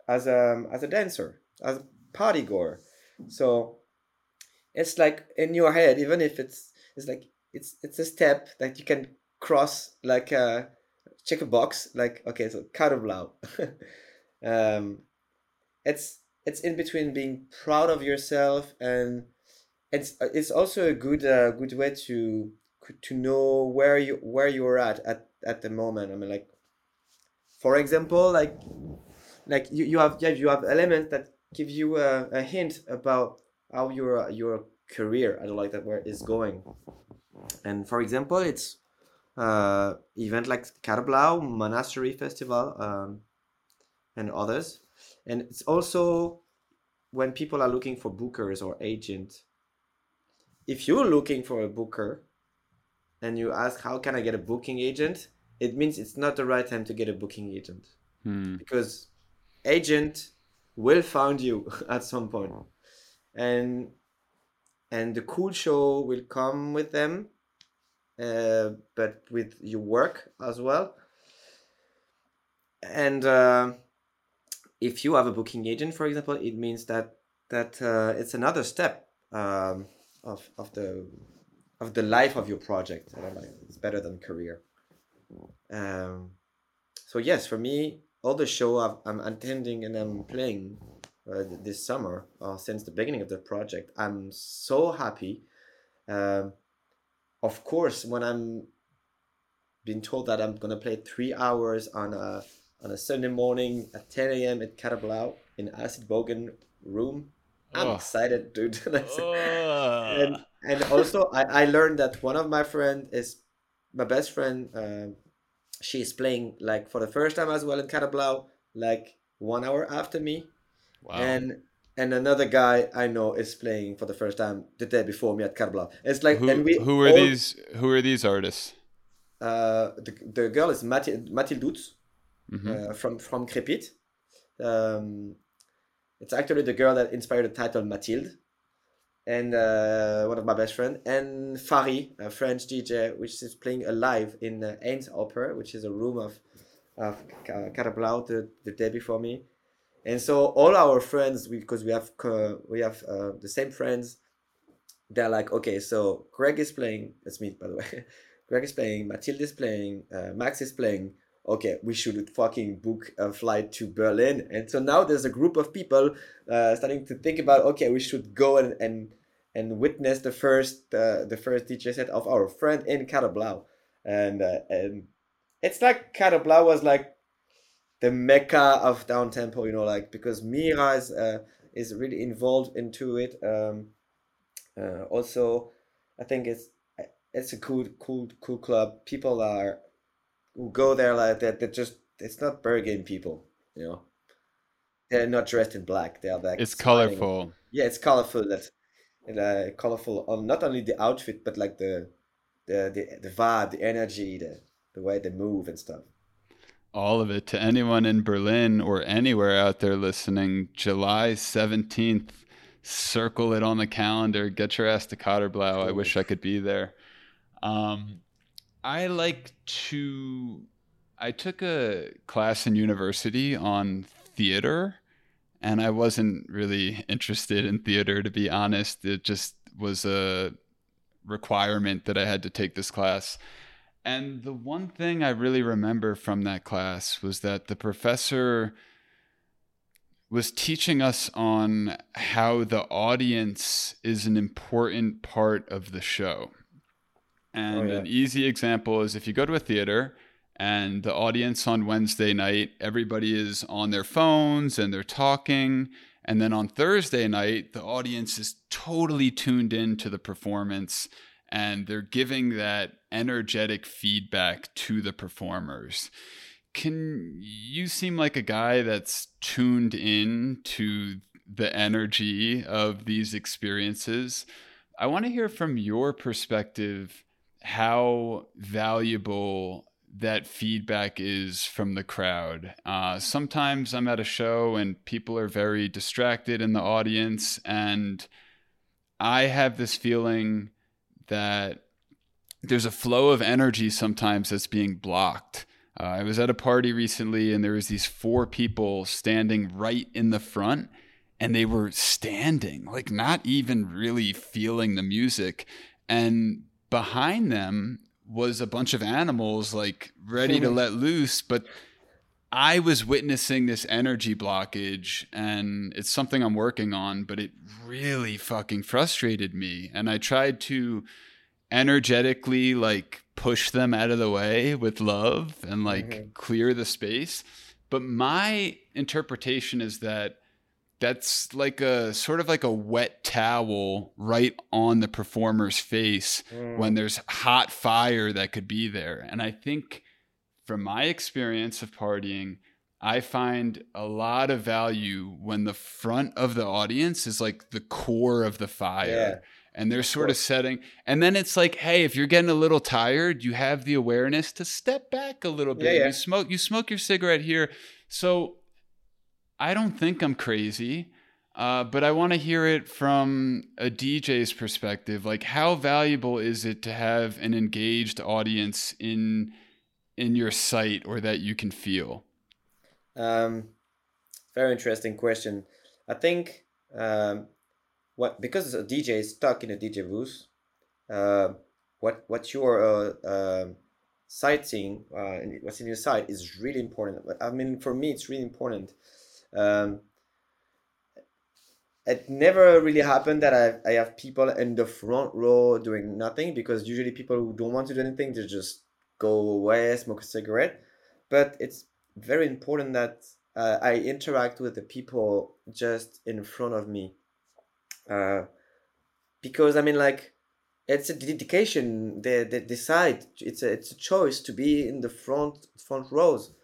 as a as a dancer, as a party goer. So it's like in your head even if it's it's like it's it's a step that you can cross like uh check a box like okay so Katerblau um it's it's in between being proud of yourself and it's it's also a good uh, good way to to know where you where you're at at at the moment i mean like for example like like you, you have yeah you have elements that give you a, a hint about how your your career I don't like that where is going. And for example, it's uh, event like Katerblau, Monastery Festival, um, and others. And it's also when people are looking for bookers or agent. If you're looking for a booker and you ask how can I get a booking agent, it means it's not the right time to get a booking agent hmm. because agent will find you at some. And and the cool show will come with them uh, but with your work as well and uh, if you have a booking agent for example it means that that uh, it's another step um, of, of the of the life of your project it's better than career um, so yes for me all the show i am attending and i'm playing uh, this summer or uh, since the beginning of the project. I'm so happy. Um, of course, when I'm being told that I'm gonna play three hours on a on a Sunday morning at 10 a.m. at Katerblau in Acid Bogen room, I'm oh. excited, dude. oh. and and also I, I learned that one of my friend is my best friend. Uh, she's playing like for the first time as well in Katerblau, like one hour after me Wow. And and another guy I know is playing for the first time the day before me at Katerblau. It's like who, and we who are all, these who are these artists? Uh, the, the girl is Mathilde, Mathilde Dutz, mm-hmm. uh, from from Crépit. Um, it's actually the girl that inspired the title Mathilde, and uh, one of my best friend, and Fari, a French DJ, which is playing live in uh, Ains Opera, which is a room of of the, the day before me and so all our friends because we have we have uh, the same friends they're like okay so greg is playing that's me by the way greg is playing matilda is playing uh, max is playing okay we should fucking book a flight to berlin. And so now there's a group of people uh, starting to think about okay we should go and and, and witness the first uh, the first dj set of our friend in Katerblau. and uh, and it's like Katerblau was like the mecca of down tempo you know like because mira is uh, is really involved into it. Um, uh, also i think it's it's a cool cool cool club. People are who go there like that they're just it's not Berghain people you know they're not dressed in black they're like it's colorful yeah it's colorful that uh, colorful on not only the outfit but like the the the, the vibe, the energy, the the way they move and stuff. All of it to anyone in Berlin or anywhere out there listening. July seventeenth, circle it on the calendar. Get your ass to Katerblau. I wish I could be there. Um, I like to. I took a class in university on theater and I wasn't really interested in theater to be honest. It just was a requirement that I had to take this class. And the one thing I really remember from that class was that the professor was teaching us on how the audience is an important part of the show. Oh, and oh, yeah. an easy example is if you go to a theater and the audience on Wednesday night, everybody is on their phones and they're talking. And then on Thursday night, the audience is totally tuned in to the performance and they're giving that energetic feedback to the performers. Can you seem like a guy that's tuned in to the energy of these experiences? I want to hear from your perspective how valuable that feedback is from the crowd. Uh, sometimes I'm at a show and people are very distracted in the audience, and I have this feeling that there's a flow of energy sometimes that's being blocked. Uh, I was at a party recently, and there was these four people standing right in the front, and they were standing, like not even really feeling the music. And behind them was a bunch of animals like ready to let loose, but I was witnessing this energy blockage and it's something I'm working on, but it really fucking frustrated me. And I tried to energetically like push them out of the way with love and like mm-hmm. clear the space. But my interpretation is that that's like a sort of like a wet towel right on the performer's face mm. when there's hot fire that could be there. And I think from my experience of partying, I find a lot of value when the front of the audience is like the core of the fire. Yeah. And they're sort of setting, and then it's like, hey, if you're getting a little tired, you have the awareness to step back a little bit. Yeah, yeah. You smoke, you smoke your cigarette here. So I don't think I'm crazy, uh, but I want to hear it from a DJ's perspective. Like, how valuable is it to have an engaged audience in in your site or that you can feel? Um, very interesting question. I think um, what because a DJ is stuck in a DJ booth. Uh, what what your uh, uh, sightseeing, uh, what's in your site is really important. I mean, for me, it's really important um, it never really happened that I, I have people in the front row doing nothing because usually people who don't want to do anything they just go away smoke a cigarette. But it's very important that uh, i interact with the people just in front of me. Uh, because i mean like it's a dedication. They, they decide. It's a, it's a choice to be in the front front rows.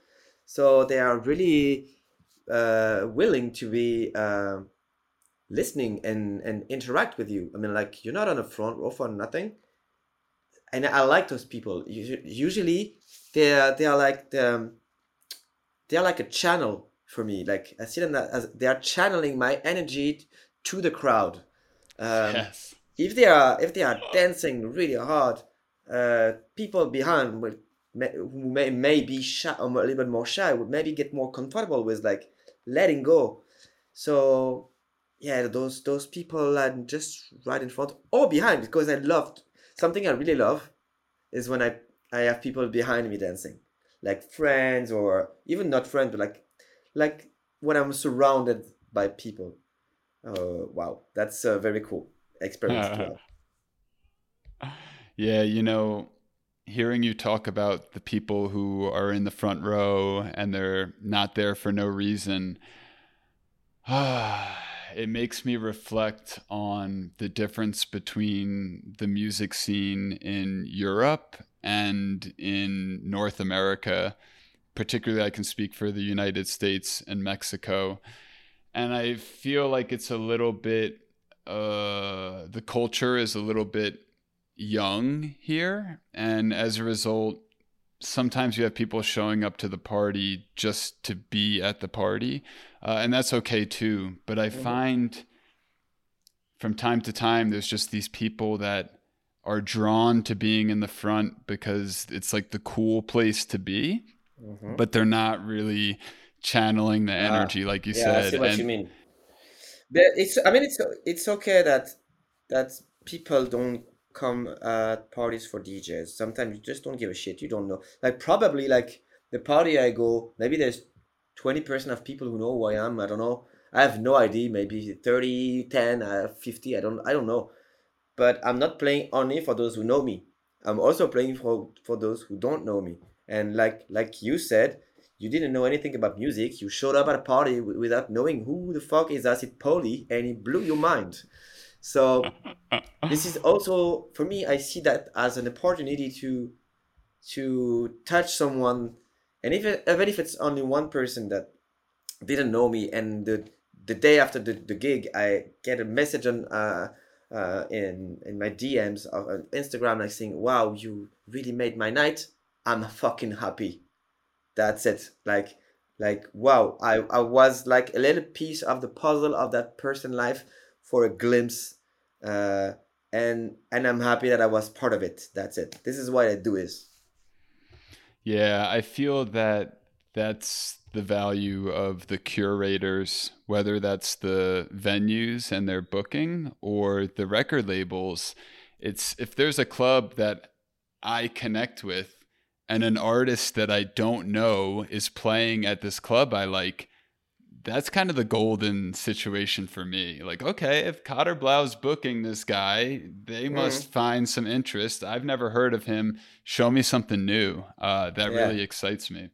So they are really uh, willing to be uh, listening and and interact with you. I mean, like you're not on the front row for nothing. And I like those people. Usually, they are they are like the, they are like a channel for me. Like I see them as they are channeling my energy to the crowd. Um, yes. If they are if they are dancing really hard, uh, people behind will who may, may be shy or a little bit more shy would maybe get more comfortable with like letting go. So yeah, those those people are just right in front or behind because I loved something I really love is when I I have people behind me dancing, like friends or even not friends, but like like when I'm surrounded by people. Uh, wow, that's a very cool experience. yeah, you know, hearing you talk about the people who are in the front row and they're not there for no reason, it makes me reflect on the difference between the music scene in Europe and in North America. Particularly, I can speak for the United States and Mexico. And I feel like it's a little bit uh, the culture is a little bit young here, and as a result, sometimes you have people showing up to the party just to be at the party, uh, and that's okay too. But I mm-hmm. find from time to time there's just these people that are drawn to being in the front because it's like the cool place to be, mm-hmm. but they're not really channeling the ah, energy, like you yeah, said. I see what and, you mean. But it's, I mean, it's it's okay that that people don't come at parties for DJs. Sometimes you just don't give a shit. You don't know. Like probably like the party I go, maybe there's twenty percent of people who know who I am. I don't know. I have no idea. Maybe 30, 10, uh, 50. I don't. I don't know. But I'm not playing only for those who know me. I'm also playing for for those who don't know me. And like like you said, you didn't know anything about music. You showed up at a party without knowing who the fuck is Acid Pauli, and it blew your mind. So this is also for me. I see that as an opportunity to to touch someone, and if it, even if it's only one person that didn't know me, and the the day after the, the gig, I get a message on uh, uh, in in my DMs of Instagram, like saying, "Wow, you really made my night. I'm fucking happy." that's it like like wow i i was like a little piece of the puzzle of that person life for a glimpse uh and and i'm happy that i was part of it. That's it. This is what i do is. Yeah i feel that that's the value of the curators whether that's the venues and their booking or the record labels. It's if there's a club that i connect with and an artist that I don't know is playing at this club I like, that's kind of the golden situation for me. Like, okay, if Katerblau's booking this guy, they mm must find some interest. I've never heard of him. Show me something new. Uh, that yeah. really excites me.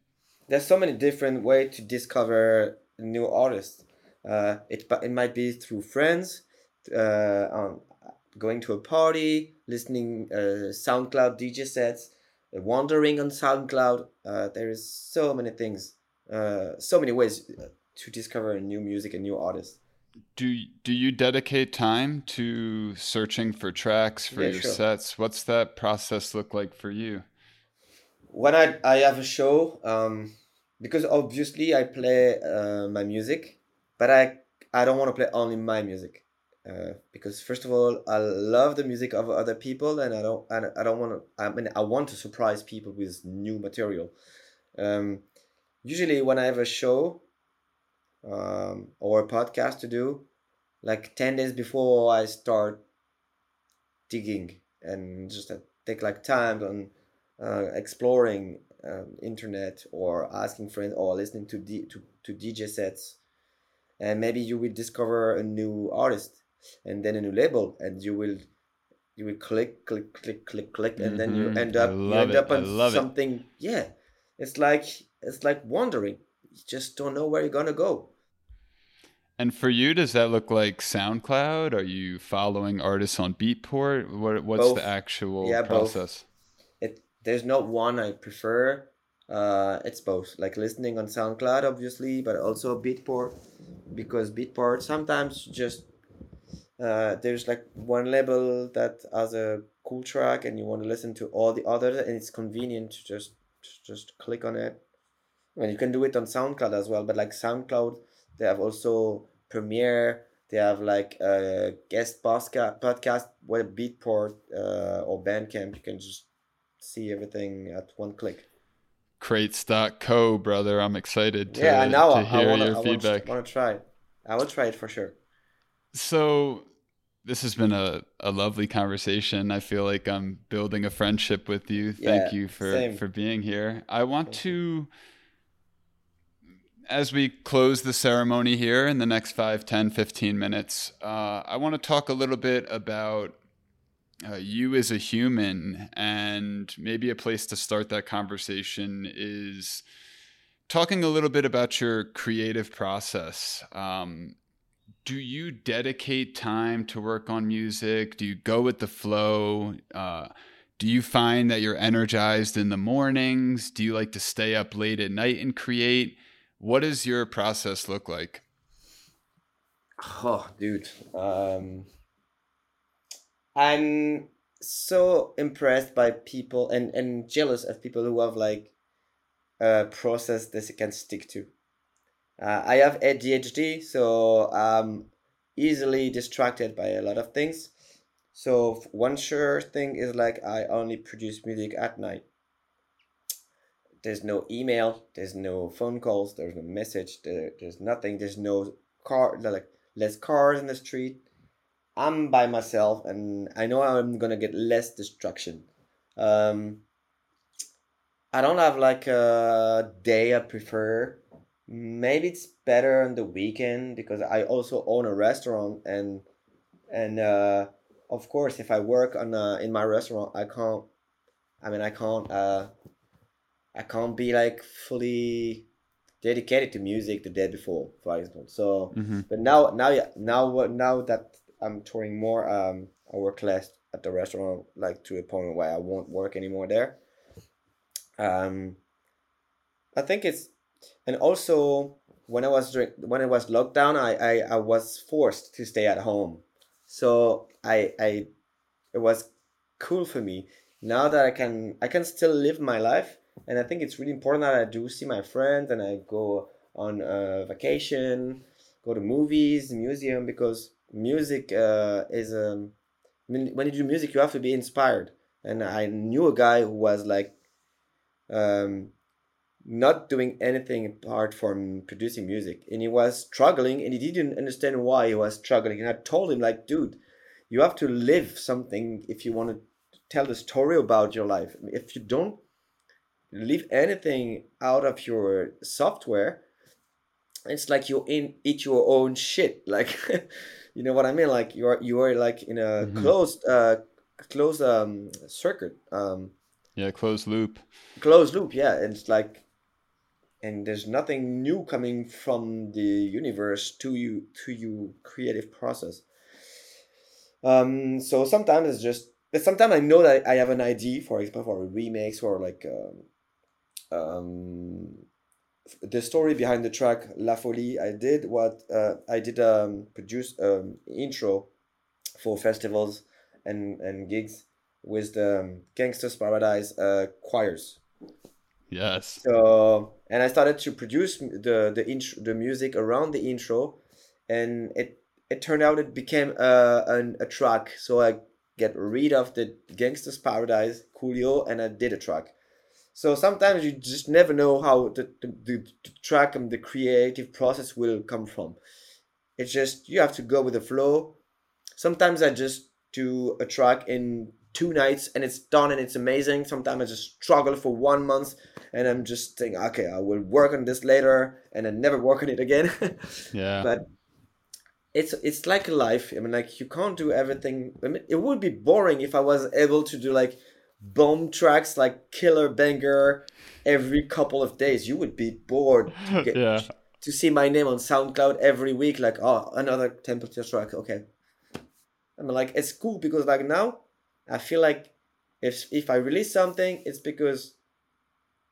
There's so many different ways to discover new artists. Uh, it it might be through friends, uh, um, going to a party, listening uh, SoundCloud DJ sets wandering on SoundCloud. Uh, there is so many things, uh, so many ways uh, to discover new music and new artists. Do do you dedicate time to searching for tracks for yeah, your sure. sets? What's that process look like for you? When I I have a show, um, because obviously I play uh, my music, but I I don't want to play only my music. Uh, because first of all, I love the music of other people, and I don't, I, I don't want to. I mean, I want to surprise people with new material. Um, usually, when I have a show um, or a podcast to do, like ten days before I start digging and just uh, take like time on uh, exploring um, internet or asking friends or listening to, D- to to DJ sets, and maybe you will discover a new artist and then a new label and you will you will click click click click click and mm-hmm. then you mm-hmm. end up you end it. up on something it. yeah it's like it's like wandering you just don't know where you're gonna go and for you does that look like soundcloud? Are you following artists on beatport? What, what's both. the actual yeah, process? Both. it there's not one i prefer. Uh, it's both. Like listening on soundcloud obviously but also beatport because beatport sometimes just uh, there's like one label that has a cool track and you want to listen to all the others and it's convenient to just just click on it. And you can do it on soundcloud as well but like soundcloud they have also premiere. They have like a guest podcast podcast beatport uh, or bandcamp. You can just see everything at one click. Crates.co brother i'm excited to, yeah, now to hear I wanna, your I feedback. i want to try it. I will try it for sure. So this has been a, a lovely conversation. I feel like I'm building a friendship with you. Thank yeah, you for, same. for being here. I want to, as we close the ceremony here in the next 5, 10, 15 minutes, uh, I want to talk a little bit about uh, you as a human. And maybe a place to start that conversation is talking a little bit about your creative process. Um, do you dedicate time to work on music? Do you go with the flow? Uh, do you find that you're energized in the mornings? Do you like to stay up late at night and create? What does your process look like? Oh, dude. Um, I'm so impressed by people and and jealous of people who have like a process that they can stick to. Uh, I have ADHD, so I'm easily distracted by a lot of things. So one sure thing is like I only produce music at night. There's no email, there's no phone calls, there's no message, there, there's nothing, there's no car, like less cars in the street. I'm by myself, and I know I'm gonna get less distraction. Um, I don't have like a day I prefer. Maybe it's better on the weekend because I also own a restaurant and and uh, of course if I work on uh, in my restaurant I can't I mean I can't uh, I can't be like fully dedicated to music the day before for example. So Mm-hmm. but now now now now that I'm touring more um I work less at the restaurant like to a point where I won't work anymore there. Um I think it's and also when I was during when it was lockdown I, I I was forced to stay at home. So I I it was cool for me. Now that I can I can still live my life and I think it's really important that I do see my friends and I go on a vacation go to movies museum because music uh, is um when, when you do music you have to be inspired. And I knew a guy who was like um not doing anything apart from producing music. And he was struggling and he didn't understand why he was struggling. And i told him like dude you have to live something if you want to tell the story about your life. If you don't leave anything out of your software. It's like you in eat your own shit. Like you know what i mean? Like you're you're like in a Mhm. closed uh closed um circuit um Yeah, closed loop. closed loop yeah. And it's like and there's nothing new coming from the universe to you to you creative process. Um so sometimes it's just but sometimes i know that i have an idea for example for a remix or like um, um the story behind the track la folie i did what uh, i did um produce um intro for festivals and and gigs with the um, gangsters paradise uh choirs Yes. so and I started to produce the the intro, the music around the intro, and it it turned out it became a an, a track. So I get rid of the Gangsters Paradise Coolio, and I did a track. So sometimes you just never know how the, the, the, track and the creative process will come from. It's just you have to go with the flow. Sometimes I just do a track in two nights and it's done and it's amazing. Sometimes I just struggle for one month and I'm just thinking, okay, I will work on this later and then never work on it again. Yeah. but it's it's like life. I mean, like you can't do everything. I mean, it would be boring if I was able to do like bomb tracks, like killer banger, every couple of days. You would be bored to get yeah. to see my name on SoundCloud every week. Like, oh, another Temple Tears track. Okay, i'm like it's cool because like now, I feel like if if I release something, it's because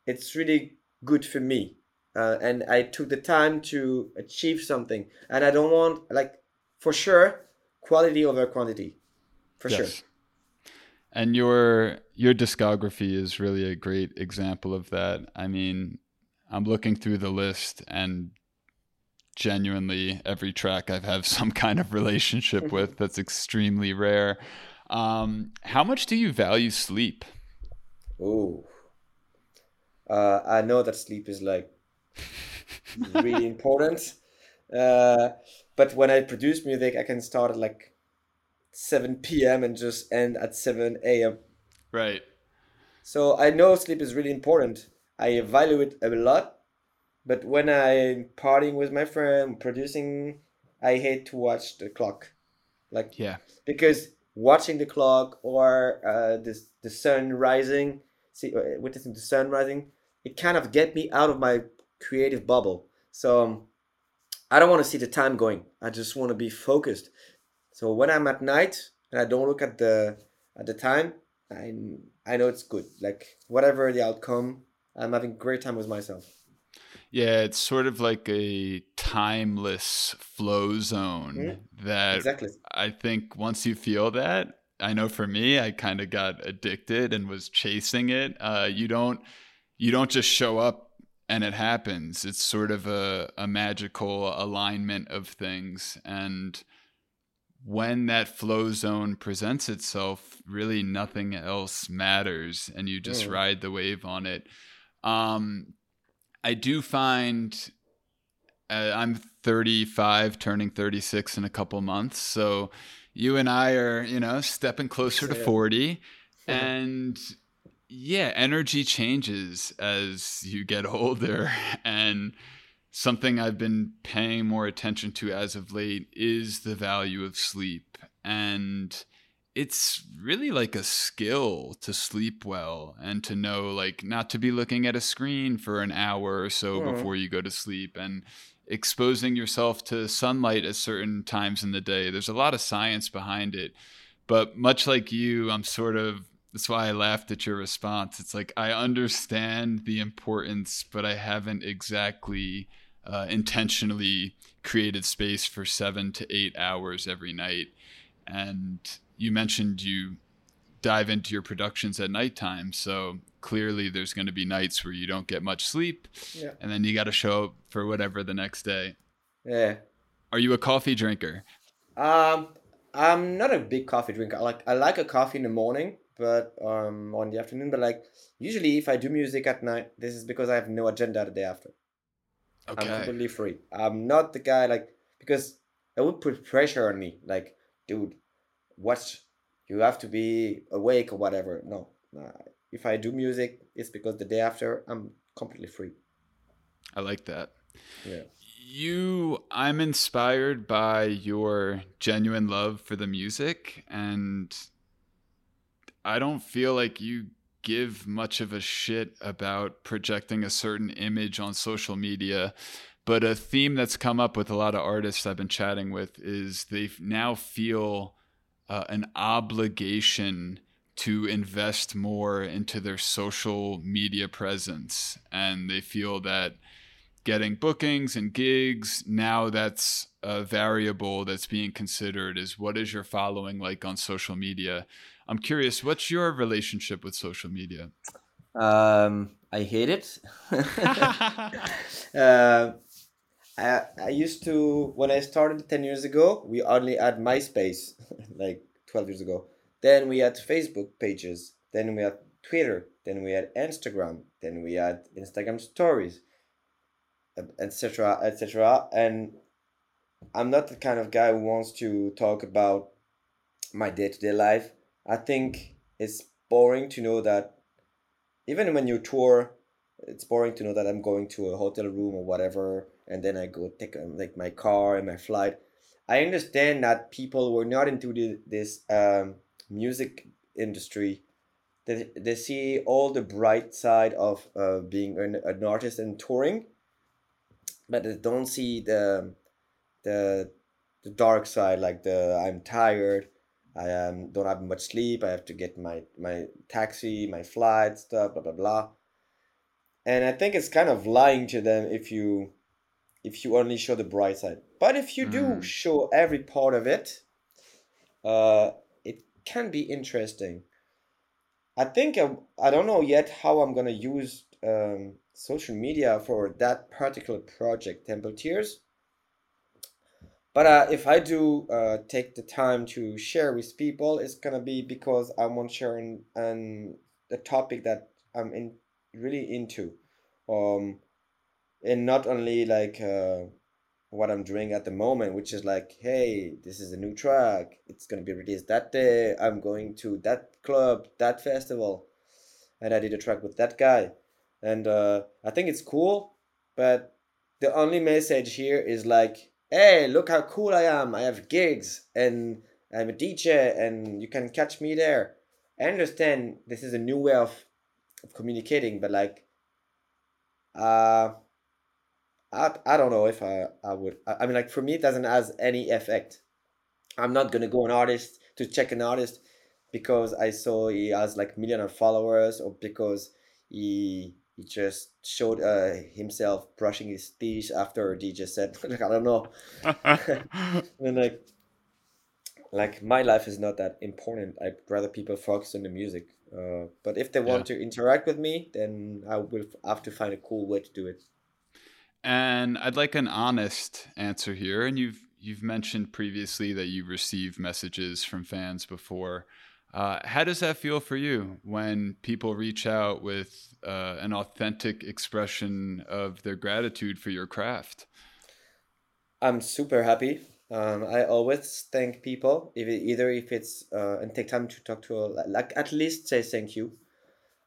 it's really good for me uh, and i took the time to achieve something and i don't want like for sure quality over quantity for sure Yes. And your your discography is really a great example of that. I mean, I'm looking through the list and genuinely every track I have have some kind of relationship with. That's extremely rare. Um, how much do you value sleep? oh uh, i know that sleep is like really important uh, but when i produce music i can start like 7 p.m and just end at 7 a.m Right. So I know sleep is really important. I value it a lot. But when I'm partying with my friend, producing, I hate to watch the clock. Like Yeah. because watching the clock or uh, the the sun rising, see uh, witnessing the sun rising, it kind of get me out of my creative bubble. So um, I don't want to see the time going. I just want to be focused. So when I'm at night and I don't look at the at the time, I I know it's good. Like whatever the outcome, I'm having great time with myself. Yeah, it's sort of like a timeless flow zone Mhm. that Exactly. I think once you feel that, I know for me, I kind of got addicted and was chasing it. Uh, you don't you don't just show up and it happens. It's sort of a, a magical alignment of things. And when that flow zone presents itself, really nothing else matters and you just ride the wave on it. Um, I do find uh, I'm 35, turning 36 in a couple months. So you and I are, you know, stepping closer to 40. And yeah, energy changes as you get older. And something I've been paying more attention to as of late is the value of sleep. And it's really like a skill to sleep well and to know, like, not to be looking at a screen for an hour or so mm. before you go to sleep and exposing yourself to sunlight at certain times in the day. There's a lot of science behind it. But much like you, I'm sort of that's why I laughed at your response. It's like I understand the importance, but I haven't exactly uh, intentionally created space for seven to eight hours every night. And you mentioned you dive into your productions at nighttime, so clearly there's going to be nights where you don't get much sleep, yeah. and then you got to show up for whatever the next day. Yeah. Are you a coffee drinker? Um, I'm not a big coffee drinker. I like I like a coffee in the morning, but um on the afternoon. But like usually, if I do music at night, this is because I have no agenda the day after. Okay. I'm completely free. I'm not the guy like because it would put pressure on me. Like, dude, what? You have to be awake or whatever. No, nah. if I do music, it's because the day after I'm completely free. I like that. Yeah. You, I'm inspired by your genuine love for the music and I don't feel like you give much of a shit about projecting a certain image on social media. But a theme that's come up with a lot of artists I've been chatting with is they now feel uh, an obligation to invest more into their social media presence. And they feel that getting bookings and gigs, now that's a variable that's being considered is what is your following like on social media? I'm curious, what's your relationship with social media? Um, I hate it. uh, I, I used to, when I started 10 years ago, we only had MySpace, like 12 years ago. Then we had Facebook pages. Then we had Twitter. Then we had Instagram. Then we had Instagram stories, etc., etc. And I'm not the kind of guy who wants to talk about my day to day life. I think it's boring to know that even when you tour, it's boring to know that I'm going to a hotel room or whatever, and then I go take um, like my car and my flight. I understand that people were not into the, this um, music industry. They, they see all the bright side of uh, being an, an artist and touring, but they don't see the the the dark side, like the I'm tired, I um, don't have much sleep. I have to get my my taxi, my flight stuff, blah blah blah. And I think it's kind of lying to them if you if you only show the bright side. But if you mm. do show every part of it, uh, it can be interesting. I think I, I don't know yet how I'm gonna use um, social media for that particular project, Temple Tears. But uh, if I do uh, take the time to share with people, it's gonna be because I want to share an, an the topic that I'm in really into, um, and not only like uh, what I'm doing at the moment, which is like, hey, this is a new track. It's gonna be released that day. I'm going to that club, that festival, and I did a track with that guy, and uh, I think it's cool. But the only message here is like hey, look how cool I am. I have gigs and I'm a DJ and you can catch me there. I understand this is a new way of, of communicating, but like, uh, I, I don't know if I, I would. I, I mean, like, for me, it doesn't have any effect. I'm not going to go an artist to check an artist because I saw he has like million of followers or because he he just showed uh, himself brushing his teeth after DJ said, like I don't know. and like like my life is not that important. I'd rather people focus on the music. Uh, but if they want yeah. to interact with me, then I will have to find a cool way to do it. And I'd like an honest answer here. And you've you've mentioned previously that you received messages from fans before. Uh, how does that feel for you when people reach out with uh, an authentic expression of their gratitude for your craft? I'm super happy. Um, I always thank people, if it, either if it's uh, and take time to talk to, a, like at least say thank you.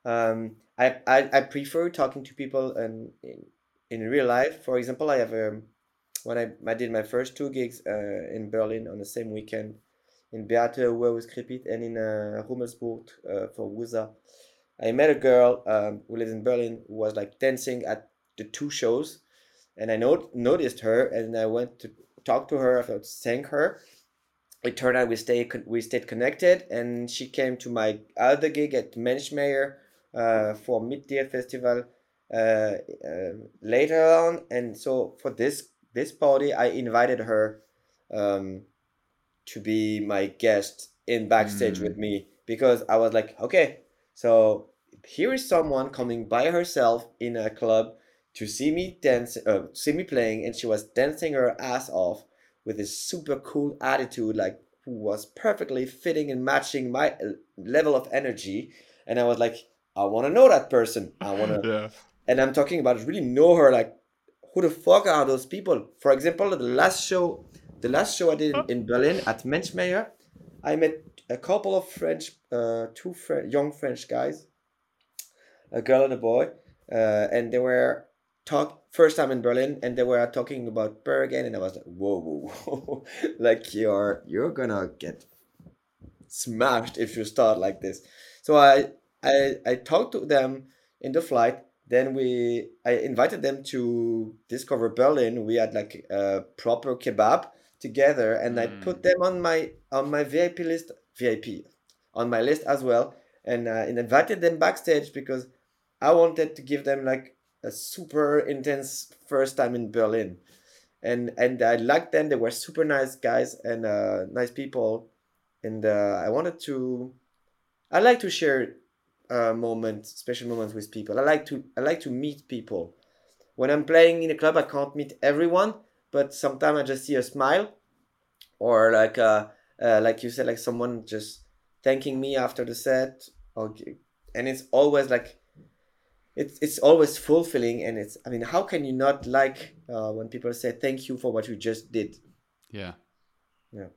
Um, I, I, I prefer talking to people and in, in real life. For example, I have a um, when I, I did my first two gigs uh, in Berlin on the same weekend in Beate Uwe with Kripit and in uh, Rummelsburg uh, for Wusa. I met a girl um, who lives in Berlin who was like dancing at the two shows and I not- noticed her and I went to talk to her, I felt thank her. It turned out we stay we stayed connected and she came to my other gig at Mensch Meier uh, for Mit Dir Festival uh, uh, later on and so for this this party I invited her um, to be my guest in backstage mm. with me because I was like okay so here is someone coming by herself in a club to see me dance, uh, see me playing, and she was dancing her ass off with this super cool attitude, like who was perfectly fitting and matching my uh, level of energy. And I was like, I want to know that person. I want to, yeah. and I'm talking about really know her. Like, who the fuck are those people? For example, the last show, the last show I did in Berlin at Mensch Meier, I met a couple of French, uh, two Fre- young French guys, a girl and a boy, uh, and they were talk first time in Berlin and they were talking about Berghain and I was like, whoa, whoa, whoa. like you're you're gonna get smashed if you start like this. So I I I talked to them in the flight. Then we I invited them to discover Berlin. We had like a proper kebab together and mm. I put mm. them on my on my VIP list VIP on my list as well and, uh, and invited them backstage because I wanted to give them like a super intense first time in Berlin, and and I liked them. They were super nice guys and uh, nice people, and uh, I wanted to. I like to share uh, moments, special moments with people. I like to I like to meet people. When I'm playing in a club, I can't meet everyone, but sometimes I just see a smile, or like uh, uh like you said, like someone just thanking me after the set. Okay, and it's always like it's it's always fulfilling and it's i mean how can you not like uh, when people say thank you for what you just did yeah yeah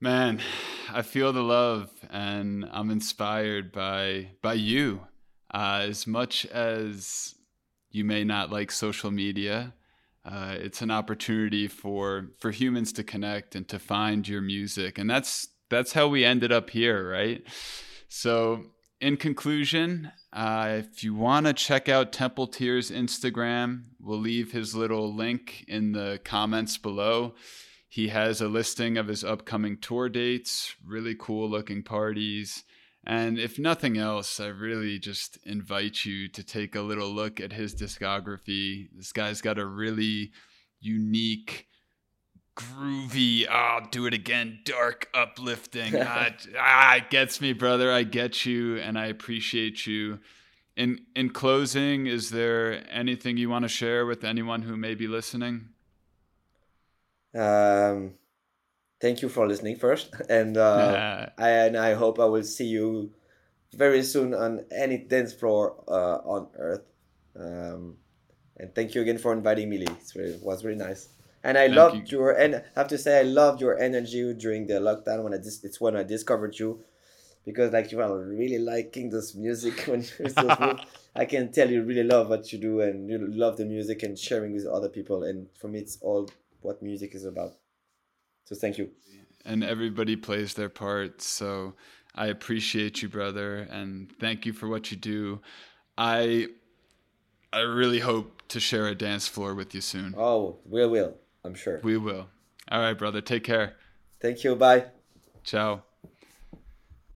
man i feel the love and i'm inspired by by you uh, as much as you may not like social media uh, it's an opportunity for for humans to connect and to find your music and that's that's how we ended up here right so in conclusion, uh, if you want to check out Temple Tears Instagram, we'll leave his little link in the comments below. He has a listing of his upcoming tour dates, really cool looking parties. And if nothing else, I really just invite you to take a little look at his discography. This guy's got a really unique, groovy, ah, oh, do it again, dark, uplifting. ah, ah, it gets me, brother. I get you, and I appreciate you. In in closing, is there anything you want to share with anyone who may be listening? Um, thank you for listening first, and uh, I, and I hope I will see you very soon on any dance floor uh, on earth. Um, and thank you again for inviting me, Lee. it was really nice and I Thank loved you. your and I have to say I loved your energy during the lockdown when I dis- it's when I discovered you because like you are really liking this music when I can tell you really love what you do and you love the music and sharing with other people and for me it's all what music is about. So thank you. And everybody plays their part. So I appreciate you, brother, and thank you for what you do. I I really hope to share a dance floor with you soon. Oh, we will. I'm sure. We will. All right, brother. Take care. Thank you. Bye. Ciao.